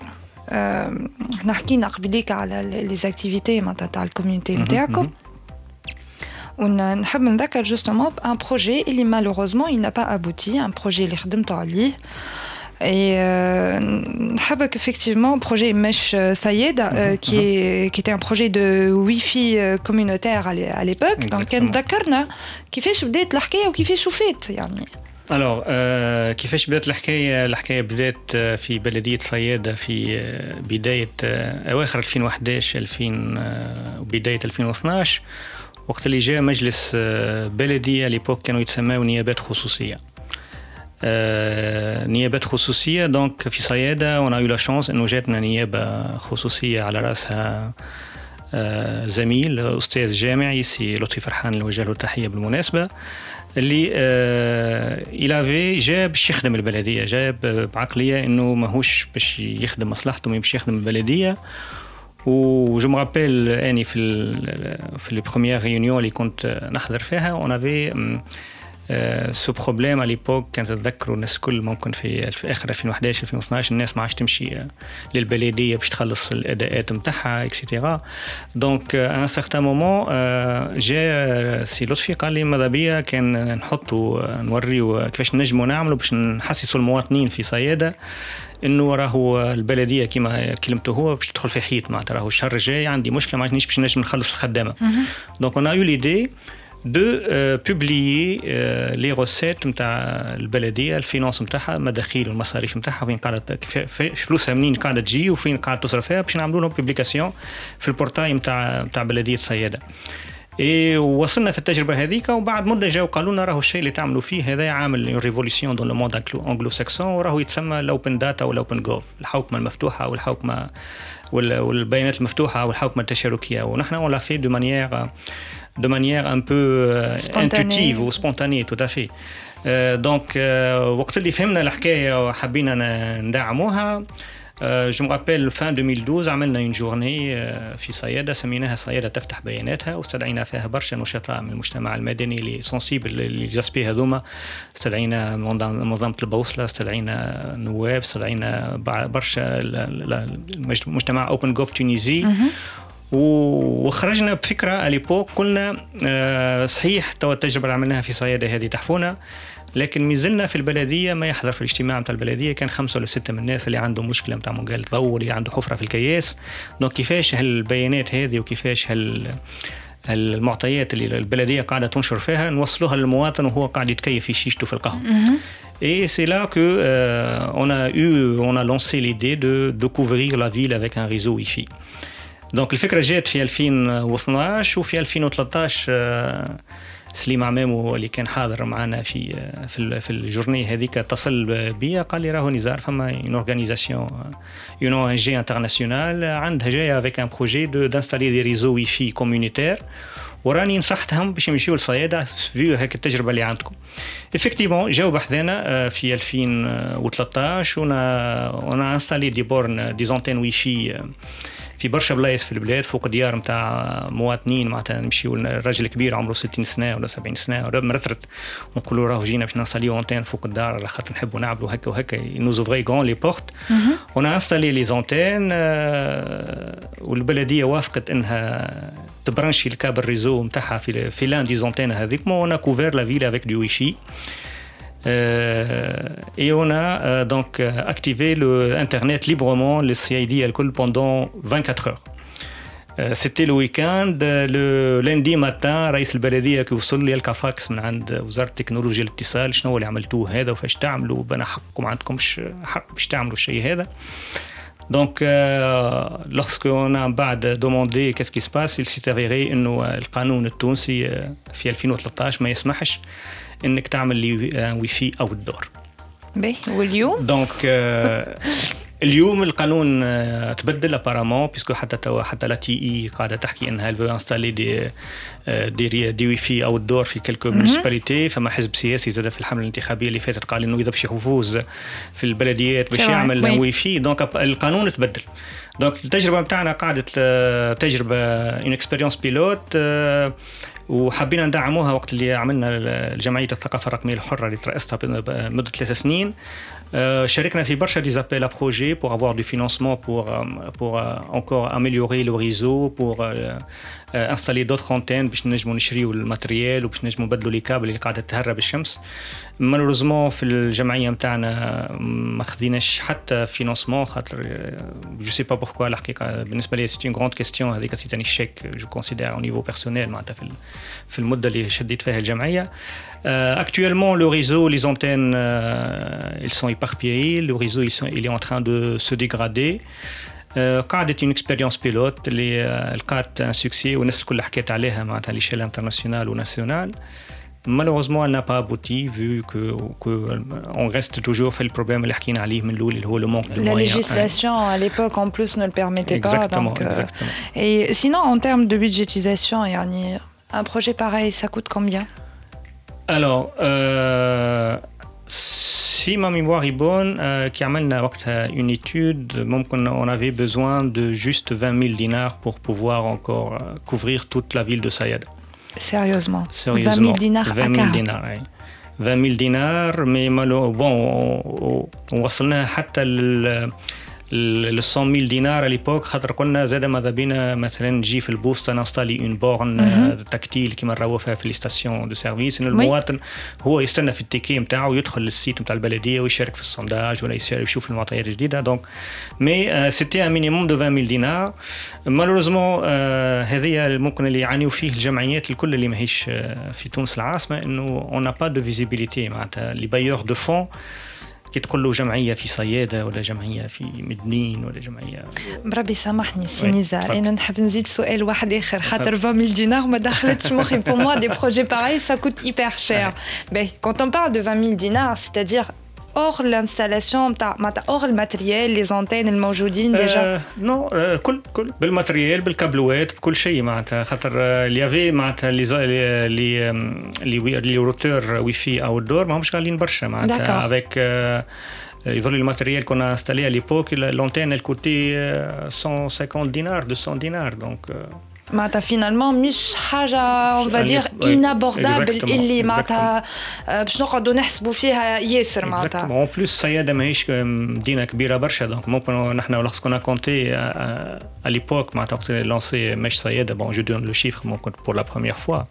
نحكي نقبليك على les activités تاع الكوميونيتي نتاعكم ونحب نذكر justement un projet اللي malheureusement il n'a pas abouti un projet اللي خدمته عليه et euh, نحبك effectivement projet Mesh Sayed euh, qui, est, qui était un projet de Wi-Fi communautaire à l'époque donc كان ذكرنا كيفاش بدات الحكايه وكيفاش وفات يعني الوغ آه كيفاش بدات الحكاية؟ الحكاية بدات في بلدية صيادة في بداية أواخر 2011 2000 وبداية 2012 وقت اللي جاء مجلس بلدي ليبوك كانوا يتسموا نيابات خصوصية. آه نيابات خصوصية. دونك في صيادة اون يو لا شانس إنه جاتنا نيابة خصوصية على رأسها آه زميل أستاذ جامعي سي لطفي فرحان اللي له التحية بالمناسبة. اللي آه الافي جا باش يخدم البلدية جاب بعقلية إنه ماهوش باش يخدم مصلحته مي باش يخدم البلدية. وجو مرابيل أني في في لي بروميير ريونيون اللي كنت نحضر فيها اون افي سو بروبليم على ليبوك. كان تتذكروا الناس الكل ممكن في, في آخر 2011 2012 الناس ما عادش تمشي للبلدية باش تخلص الأداءات نتاعها اكسيتيرا دونك ان سارتان مومون جا سي لطفي قال لي ماذا بيا كان نحطوا نوريو كيفاش نجموا نعملوا باش نحسسوا المواطنين في صيادة إنه راهو البلدية كما كلمته هو باش تدخل في حيط معناتها راهو الشهر الجاي عندي مشكلة ما عادش باش نجم نخلص الخدامة. دونك اون يو ليدي publier euh, les recettes نتاع البلديه الفينانس نتاعها المداخيل والمصاريف نتاعها وين قاعدة فلوسها منين قاعدة تجي وفين قاعدة تصرف فيها باش نعملوا لهم بوبليكاسيون في البورتاي نتاع نتاع بلديه صياده اي وصلنا في التجربه هذيك وبعد مده جاوا قالوا لنا راهو الشيء اللي تعملوا فيه هذا عامل ريفوليسيون دون لو موند انجلو ساكسون وراهو يتسمى الاوبن داتا والاوبن جوف الحوكمه المفتوحه والحوكمه والبيانات المفتوحه والحوكمه التشاركيه ونحن اون لا في دو مانيير de manière un peu euh, intuitive ou spontanée tout à fait دونك وقت اللي فهمنا الحكايه وحبينا ندعموها جو مرابيل فان 2012 عملنا اون جورني في صيادة سميناها صيادة تفتح بياناتها واستدعينا فيها برشا نشطاء من المجتمع المدني اللي سونسيبل للجاسبي هذوما استدعينا منظمة البوصلة استدعينا نواب استدعينا برشا المجتمع اوبن جوف تونيزي وخرجنا بفكرة اليبوك قلنا آه، صحيح توا التجربه اللي عملناها في صيادة هذه تحفونا لكن مازلنا في البلدية ما يحضر في الاجتماع نتاع البلدية كان خمسة ولا ستة من الناس اللي عندهم مشكلة نتاع مجال ضوء اللي عنده حفرة في الكياس دونك كيفاش هالبيانات هذه وكيفاش هال المعطيات اللي البلدية قاعدة تنشر فيها نوصلوها للمواطن وهو قاعد يتكيف في شيشته في القهوة. Et c'est là que euh, on a eu, on a lancé l'idée de, de couvrir la ville avec un réseau Wi-Fi. دونك الفكرة جات في 2012 وفي 2013 سليم عمامو اللي كان حاضر معنا في في في الجورني هذيك اتصل بيا قال لي راهو نزار فما اون اورغانيزاسيون اون أو ان جي انترناسيونال عندها جاية افيك ان بروجي دو دانستالي دي ريزو وي في كوميونيتير وراني نصحتهم باش يمشيو للصياده فيو هيك التجربه اللي عندكم افكتيفون جاو بحذانا في 2013 ونا انستالي دي بورن دي زونتين وي في في برشا بلايص في البلاد فوق ديار نتاع مواطنين معناتها نمشيو الراجل كبير عمره 60 سنة ولا 70 سنة ولا مرثرت ونقولوا راهو جينا باش نصليو اونتين فوق الدار على خاطر نحبوا نعملوا هكا وهكا نو زوفري غون لي بورت اون انستالي لي زونتين والبلدية وافقت إنها تبرنشي الكابل ريزو نتاعها في في لأن دي زونتين هذيك اون كوفير لا فيل افيك دو Euh, et on a euh, donc activé le Internet librement, le CID pendant 24 heures. Euh, c'était le week-end le lundi matin رئيس البلديه كي وصل لي القى فاكس من عند وزاره التكنولوجيا الاتصال شنو اللي عملتوه هذا وفاش تعملوا بنا حقكم عندكمش حق باش تعملوا الشيء هذا Donc, euh, lorsqu'on a بعد demandé qu'est-ce qui se passe, il s'est avéré انه القانون التونسي في 2013 ما يسمحش إنك تعمل لي واي فاي اوت دور باهي واليوم دونك *laughs* اليوم القانون آه، تبدل ابارامون بيسكو حتى تو حتى لا تي إي قاعدة تحكي إنها الفو انستالي دي دي دي وي في أو الدور في كلكو مونسيباليتي فما حزب سياسي زاد في الحملة الانتخابية اللي فاتت قال إنه اذا باش يفوز في البلديات باش يعمل وي في دونك القانون تبدل. دونك التجربة نتاعنا قعدت آه، تجربة اون اكسبيريونس بيلوت وحبينا ندعموها وقت اللي عملنا جمعية الثقافة الرقمية الحرة اللي ترأستها مدة ثلاث سنين. آه، شاركنا في برشا دي زابيل بروجي بور افوار دو فينونسمون بور بور انكور اميليوري لو ريزو بور انستالي دوت انتين باش نجموا نشريو الماتريال وباش نجموا نبدلوا لي كابل اللي قاعده تهرب الشمس مالوريزمون في الجمعيه نتاعنا ما خذيناش حتى فينانسمون خاطر جو سي با بوركوا الحقيقه بالنسبه لي سيتي اون غروند كيستيون هذيك سي تاني شيك جو كونسيدير او نيفو بيرسونيل معناتها في في المده اللي شديت فيها الجمعيه actuellement le réseau les antennes euh, ils sont éparpillés le réseau ils sont, il est en train de se dégrader قعدت اون اكسبيريونس بيلوت اللي لقات ان سوكسي والناس الكل حكيت عليها معناتها ليشيل انترناسيونال وناسيونال malheureusement elle n'a pas abouti vu que, que on reste toujours fait le problème اللي حكينا عليه من الاول اللي هو le manque de La moyens. législation à l'époque en plus ne le permettait exactement, pas. Donc, euh, exactement. Et sinon en termes de budgétisation, يعني un projet pareil ça coûte combien Alors, euh, si ma mémoire est bonne, qui amène une étude, on avait besoin de juste 20 000 dinars pour pouvoir encore couvrir toute la ville de Sayed. Sérieusement, Sérieusement 20 000 dinars 20 000 dinars, oui. 20 000 dinars, mais malheureusement, bon, on, on, on, on ال 100 000 دينار à l'époque خاطر كنا زاد ماذا بينا مثلا نجي في البوسطه نستالي اون بورن تكتيل كيما نراو فيها في الستاسيون دو سيرفيس ان المواطن هو يستنى في التيكي نتاعو يدخل للسيت نتاع البلديه ويشارك في السونداج ولا يشارك يشوف المعطيات الجديده دونك مي سيتي ان مينيموم دو 20 000 دينار مالوريزمون هذه ممكن اللي يعانيوا فيه الجمعيات الكل اللي ماهيش آه، في تونس العاصمه انه اون با دو فيزيبيليتي معناتها لي بايور دو فون كي تقول له جمعية في صيادة ولا جمعية في مدنين ولا جمعية بربي سامحني سي نزار. أنا نحب نزيد سؤال واحد آخر. خاطر 20000 دينار ما دخلتش مخي. بو موا دي بروجي باغي سا كوت هيبر شير باهي كونت اون بار دو 20000 دينار سيتادير hors l'installation نتاع معناتها hors الماتريال les antennes الموجودين déjà آه نو آه كل كل بالماتريال بالكابلوات بكل شيء معناتها خاطر آه، اللي يافي معناتها لي زا- لي لي آم، لي وي- لي روتور واي في او الدور ماهمش غاليين برشا معناتها D'accord. افيك يظل الماتريال qu'on a installé à l'époque l'antenne elle coûtait euh, 150 dinars 200 dinars donc euh, معناتها finalement مش حاجة on va Allez, dire ouais, inabordable exactement, اللي معناتها آه، باش نقعدوا نحسبوا فيها ياسر معناتها اون بلوس صيادة ماهيش مدينة كبيرة برشا دونك ممكن نحن لوrsqu'on a compté à l'époque معناتها وقت lancé مش صيادة bon je donne le chiffre ممكن pour la première fois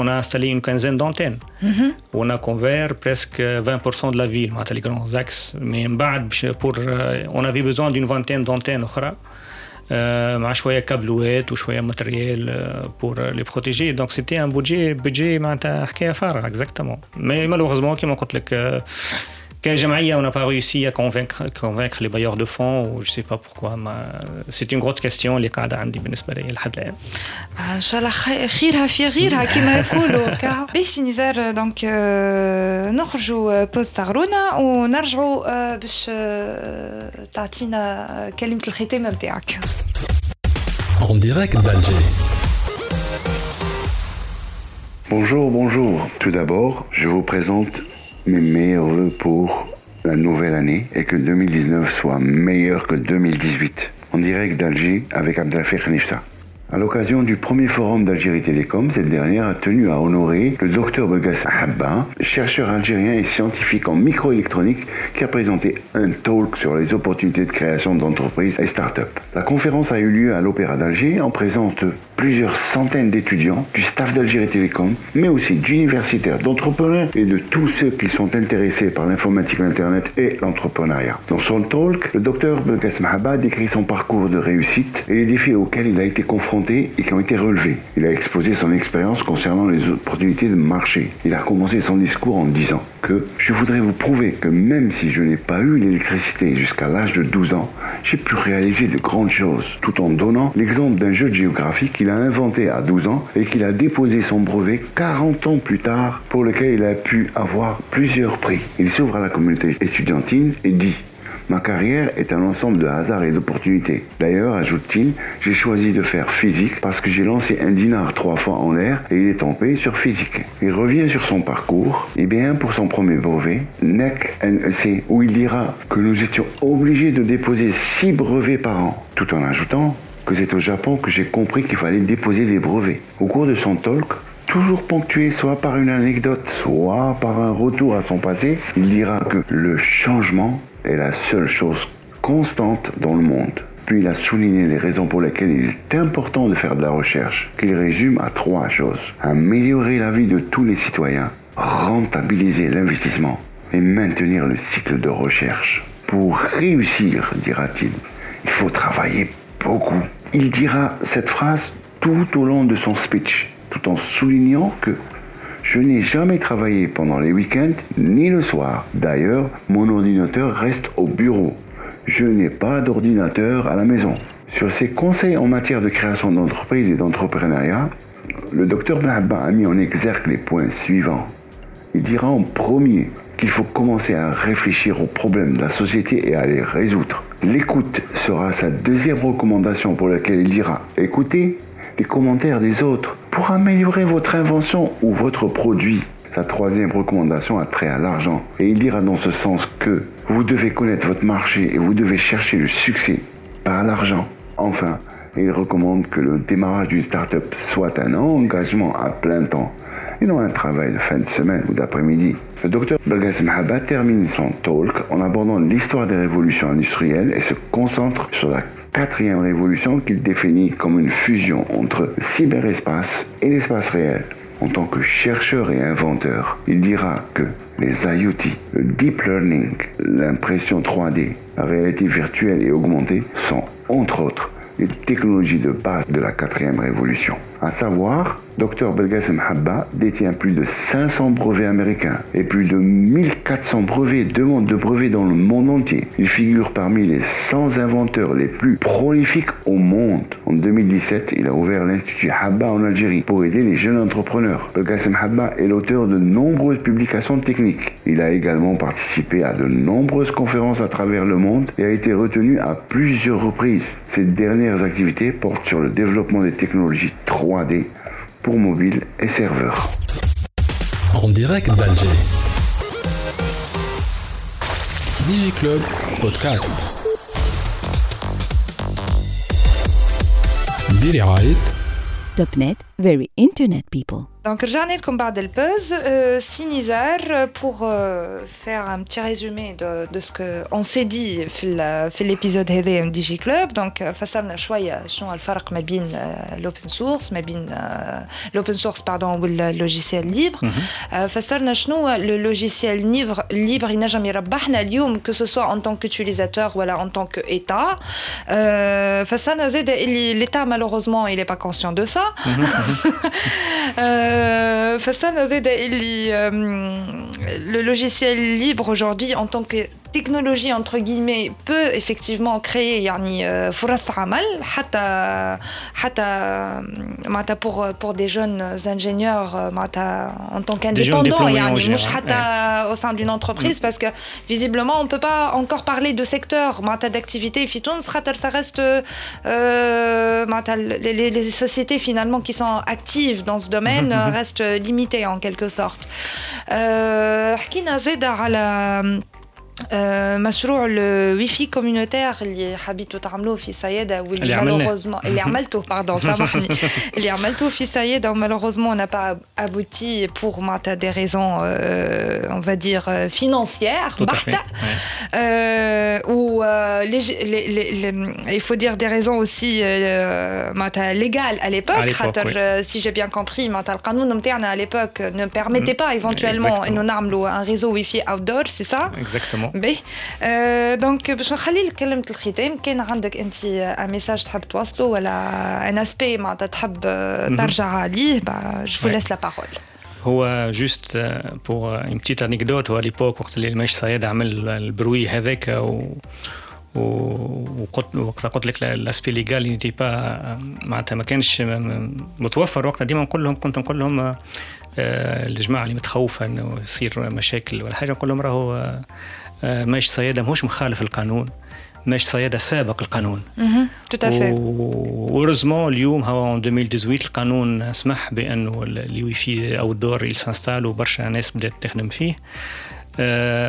on a installé une quinzaine d'antennes on a couvert presque 20% de la ville معناتها les grands axes mais من بعد باش- pour euh, on avait besoin d'une vingtaine d'antennes أخرى آه، مع شويه كابلوات وشويه ماتريال بور لي بروتيجي دونك سيتي ان بودجي بودجي معناتها حكايه فارغه اكزاكتومون مي مالوغوزمون كيما قلت لك آه، كجمعيه on n'a pas réussi à convaincre convaincre les bailleurs de fonds ou je sais pas pourquoi ما c'est une grosse question اللي قاعده عندي بالنسبه لي لحد الان ان شاء الله خي- خيرها *laughs* في غيرها كما يقولوا كا بس نزار دونك آه، نخرجوا بوست صغرونا ونرجعوا آه، باش آه، تعطينا كلمه الختام نتاعك En direct d'Alger. Bonjour, bonjour. Tout d'abord, je vous présente mes meilleurs voeux pour la nouvelle année et que 2019 soit meilleur que 2018. En direct d'Alger avec Abdelafir Nifsa. À l'occasion du premier forum d'Algérie Télécom, cette dernière a tenu à honorer le docteur Begas Habba, chercheur algérien et scientifique en microélectronique qui a présenté un talk sur les opportunités de création d'entreprises et start-up. La conférence a eu lieu à l'Opéra d'Alger en présence de plusieurs centaines d'étudiants, du staff d'Algérie Télécom, mais aussi d'universitaires, d'entrepreneurs et de tous ceux qui sont intéressés par l'informatique, l'Internet et l'entrepreneuriat. Dans son talk, le docteur Begas Mahaba décrit son parcours de réussite et les défis auxquels il a été confronté et qui ont été relevés. Il a exposé son expérience concernant les opportunités de marché. Il a commencé son discours en disant que je voudrais vous prouver que même si je n'ai pas eu l'électricité jusqu'à l'âge de 12 ans, j'ai pu réaliser de grandes choses, tout en donnant l'exemple d'un jeu de géographie qu'il a inventé à 12 ans et qu'il a déposé son brevet 40 ans plus tard, pour lequel il a pu avoir plusieurs prix. Il s'ouvre à la communauté estudiantine et dit Ma carrière est un ensemble de hasards et d'opportunités. D'ailleurs, ajoute-t-il, j'ai choisi de faire physique parce que j'ai lancé un dinar trois fois en l'air et il est tombé sur physique. Il revient sur son parcours, et bien pour son premier brevet, NEC NEC, où il dira que nous étions obligés de déposer six brevets par an, tout en ajoutant que c'est au Japon que j'ai compris qu'il fallait déposer des brevets. Au cours de son talk, toujours ponctué soit par une anecdote, soit par un retour à son passé, il dira que le changement est la seule chose constante dans le monde. Puis il a souligné les raisons pour lesquelles il est important de faire de la recherche, qu'il résume à trois choses. Améliorer la vie de tous les citoyens, rentabiliser l'investissement et maintenir le cycle de recherche. Pour réussir, dira-t-il, il faut travailler beaucoup. Il dira cette phrase tout au long de son speech, tout en soulignant que je n'ai jamais travaillé pendant les week-ends ni le soir. D'ailleurs, mon ordinateur reste au bureau. Je n'ai pas d'ordinateur à la maison. Sur ses conseils en matière de création d'entreprise et d'entrepreneuriat, le docteur Blabba a mis en exergue les points suivants. Il dira en premier qu'il faut commencer à réfléchir aux problèmes de la société et à les résoudre. L'écoute sera sa deuxième recommandation pour laquelle il dira écoutez les commentaires des autres pour améliorer votre invention ou votre produit. Sa troisième recommandation a trait à l'argent et il dira dans ce sens que vous devez connaître votre marché et vous devez chercher le succès par l'argent. Enfin, il recommande que le démarrage d'une start-up soit un engagement à plein temps et non un travail de fin de semaine ou d'après-midi. Le docteur Belgas Mahaba termine son talk en abordant l'histoire des révolutions industrielles et se concentre sur la quatrième révolution qu'il définit comme une fusion entre le cyberespace et l'espace réel. En tant que chercheur et inventeur, il dira que les IoT, le deep learning, l'impression 3D, la réalité virtuelle et augmentée sont, entre autres, les technologies de base de la quatrième révolution. À savoir, Dr Belgasem Habba détient plus de 500 brevets américains et plus de 1400 brevets, demandes de brevets dans le monde entier. Il figure parmi les 100 inventeurs les plus prolifiques au monde. En 2017, il a ouvert l'Institut Habba en Algérie pour aider les jeunes entrepreneurs. Belgasem Habba est l'auteur de nombreuses publications techniques. Il a également participé à de nombreuses conférences à travers le monde et a été retenu à plusieurs reprises. Ces dernières activités portent sur le développement des technologies 3D pour mobile et serveur. En direct d'Alger. DigiClub Podcast. برعاية توب نت very internet people Donc, rejane comme بعد le buzz, euh, Sinizar, pour euh, faire un petit résumé de, de ce qu'on s'est dit dans l'épisode de Digi Club. Donc, فصلنا شوية شنو الفرق ما بين l'open source, ما بين l'open source pardon ou le logiciel libre. فصلنا شنو le logiciel libre libre ينجم يربحنا اليوم que ce soit en tant qu'utilisateur ou en tant qu'État. فصلنا زاد اللي l'État malheureusement il n'est pas conscient de ça. *laughs* Euh, le logiciel libre aujourd'hui en tant que technologie entre guillemets peut effectivement créer يعني فرص عمل حتى حتى معناتها pour pour des jeunes ingénieurs معناتها en tant qu'indépendants يعني مش حتى au sein d'une entreprise parce que visiblement on peut pas encore parler de secteur معناتها d'activité في تونس خاطر ça reste معناتها les, les sociétés finalement qui sont actives dans ce domaine restent *laughs* limitées en quelque sorte حكينا زاد على مشروع الوي في كوميونيتير اللي حبيتوا تعملوه في سيدة واللي مالوغوزمون اللي عملته باردون سامحني اللي عملته في سيدة ومالوغوزمون n'a pas abouti pour معناتها des raisons euh, on va dire financières بحتة ou il faut dire des raisons aussi معناتها légales à l'époque خاطر si j'ai bien compris معناتها القانون نتاعنا à l'époque ne permettait pas éventuellement انه نعملوا un réseau wifi outdoor c'est ça Exactement. باهي دونك باش نخلي كلمة الختام كان عندك أنت ان ميساج تحب توصله ولا ان اسبي معناتها تحب ترجع عليه جو فو لاس لا بارول هو جوست بور اون بتيت انيكدوت هو ليبوك وقت اللي الماش صياد عمل البروي هذاك و وقلت وقت قلت لك الاسبي ليغال نيتي با معناتها ما كانش متوفر. وقتها ديما نقول لهم كنت نقول لهم آه، الجماعة اللي متخوفة إنه يصير مشاكل ولا حاجة نقول لهم راهو آه، ماشي صيادة ماهوش مخالف القانون ماشي صيادة سابق القانون. ورزمون اليوم هو 2018 القانون سمح بأنه الوي في أو الدور يسانستال وبرشا ناس بدات تخدم فيه.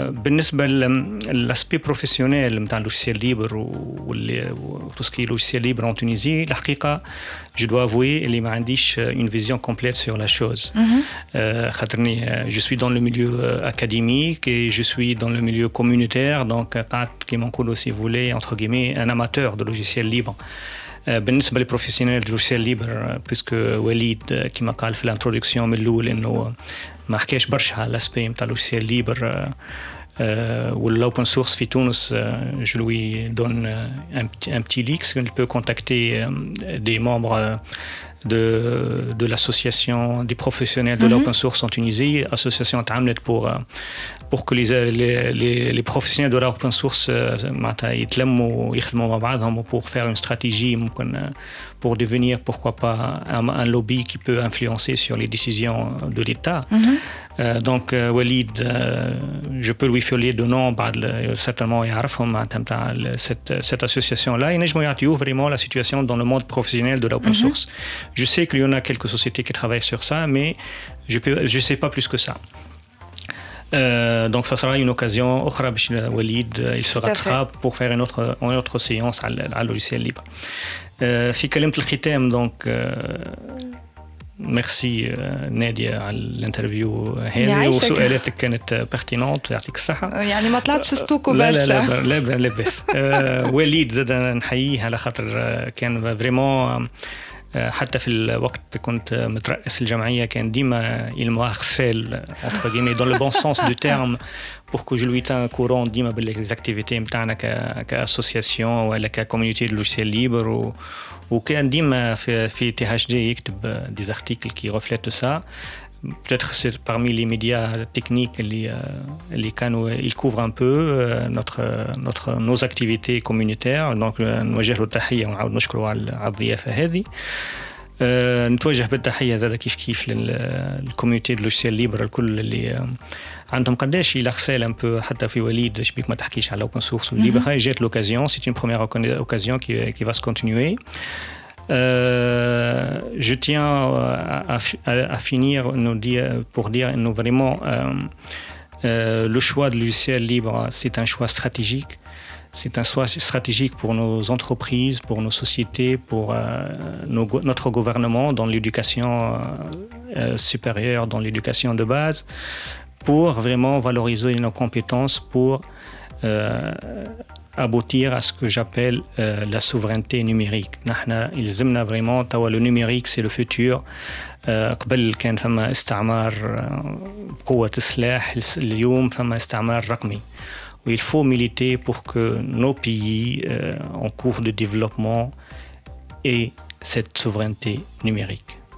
بالنسبه للاسبي بروفيسيونيل نتاع اللوجيسيال ليبر وتوسكي لوجيسيال ليبر ان تونيزي الحقيقه جو دو افوي اللي ما عنديش اون فيزيون كومبليت سور لا شوز خاطرني جو سوي دون لو ميليو اكاديميك اي جو سوي دون لو ميليو كوميونيتير دونك قعدت كيما نقولوا سي فولي انتر غيمي ان اماتور دو لوجيسيال ليبر بالنسبه للبروفيسيونيل دو لوجيسيال ليبر بيسكو وليد كيما قال في الانترودكسيون من الاول انه ما حكاش برشا على الاسبي نتاع لوجيسيال ليبر والاوبن سورس في تونس je lui donne un, un petit leak il peut contacter des membres de, de l'association des professionnels de mm -hmm. l'open source en Tunisie, association Tamlet pour, pour que les, les, les, les professionnels de l'open source يتلموا pour faire une stratégie pour devenir pourquoi pas un, un, lobby qui peut influencer sur les décisions de l'État. Mm -hmm. euh, donc euh, Walid, euh, je peux lui filer de nom, certainement يعرفهم cette, cette association-là. ينجموا يعطيوه vraiment la situation dans le monde professionnel de l'open mm -hmm. source. Je sais qu'il y en a quelques sociétés qui travaillent sur ça, mais je ne je sais pas plus que ça. Euh, donc ça sera une occasion Walid il se rattrape pour faire une autre, une autre séance à, à logiciel libre. في كلمة الختام دونك ميرسي نادية على الانترفيو هذه وسؤالاتك كانت بيرتينونت يعطيك الصحة. يعني ما طلعتش ستوكو برشا لا لا لا لا بس. وليد زاد نحييه على خاطر كان فريمون حتى في الوقت كنت مترأس الجمعية كان ديما il me harcèle entre guillemets dans le bon sens du terme pour que je lui tienne courant ديما بالactivités نتاعنا كأسوسياسيون ولا ككوميونيتي دو لوجيسيال ليبر وكان ديما في في تي اتش دي يكتب دي زارتيكل كي ريفليت سا peut-être c'est parmi les médias techniques les, les canaux ils couvrent un peu notre, notre, nos activités communautaires donc نوجه له التحية ونعاود نشكره على الضيافة هذه نتوجه بالتحية زاد كيف كيف للكوميونيتي دو لوجيسيال ليبر الكل اللي عندهم قداش الى غسال ان بو حتى في وليد شبيك ما تحكيش على اوبن سورس وليبر جات لوكازيون سي اون بروميير اوكازيون كي كي va se continuer Euh, je tiens à, à, à finir nous dire, pour dire nous vraiment euh, euh, le choix de logiciel libre, c'est un choix stratégique. C'est un choix stratégique pour nos entreprises, pour nos sociétés, pour nos, notre gouvernement dans l'éducation supérieure, dans l'éducation de base, pour vraiment valoriser nos compétences, pour aboutir à ce que j'appelle euh, la souveraineté numérique. يلزمنا vraiment توا le numérique c'est le futur. قبل كان فما استعمار بقوة السلاح اليوم فما استعمار رقمي. Il faut militer pour que nos pays euh, en cours de développement aient cette souveraineté numérique.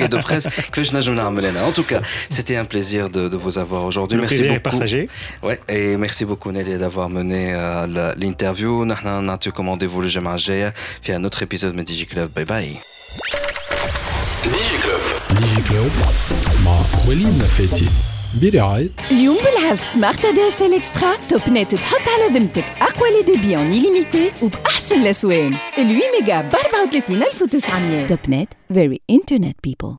كوميونيكي de presse. En tout cas, c'était un plaisir de, de vous avoir aujourd'hui. Merci beaucoup. partagé. Ouais, et merci beaucoup Nadia d'avoir mené euh, l'interview. Nous avons commandé vous le Jamal Jaya. Puis un autre épisode de DigiClub. Bye bye. DigiClub. DigiClub. مع وليد نفاتي برعاية اليوم بالعرض سمارت دي اس ال اكسترا توب نت تحط على ذمتك اقوى لي ديبي اون ليميتي وباحسن الاسوان ال 8 ميجا ب 34900 توب نت فيري انترنت بيبل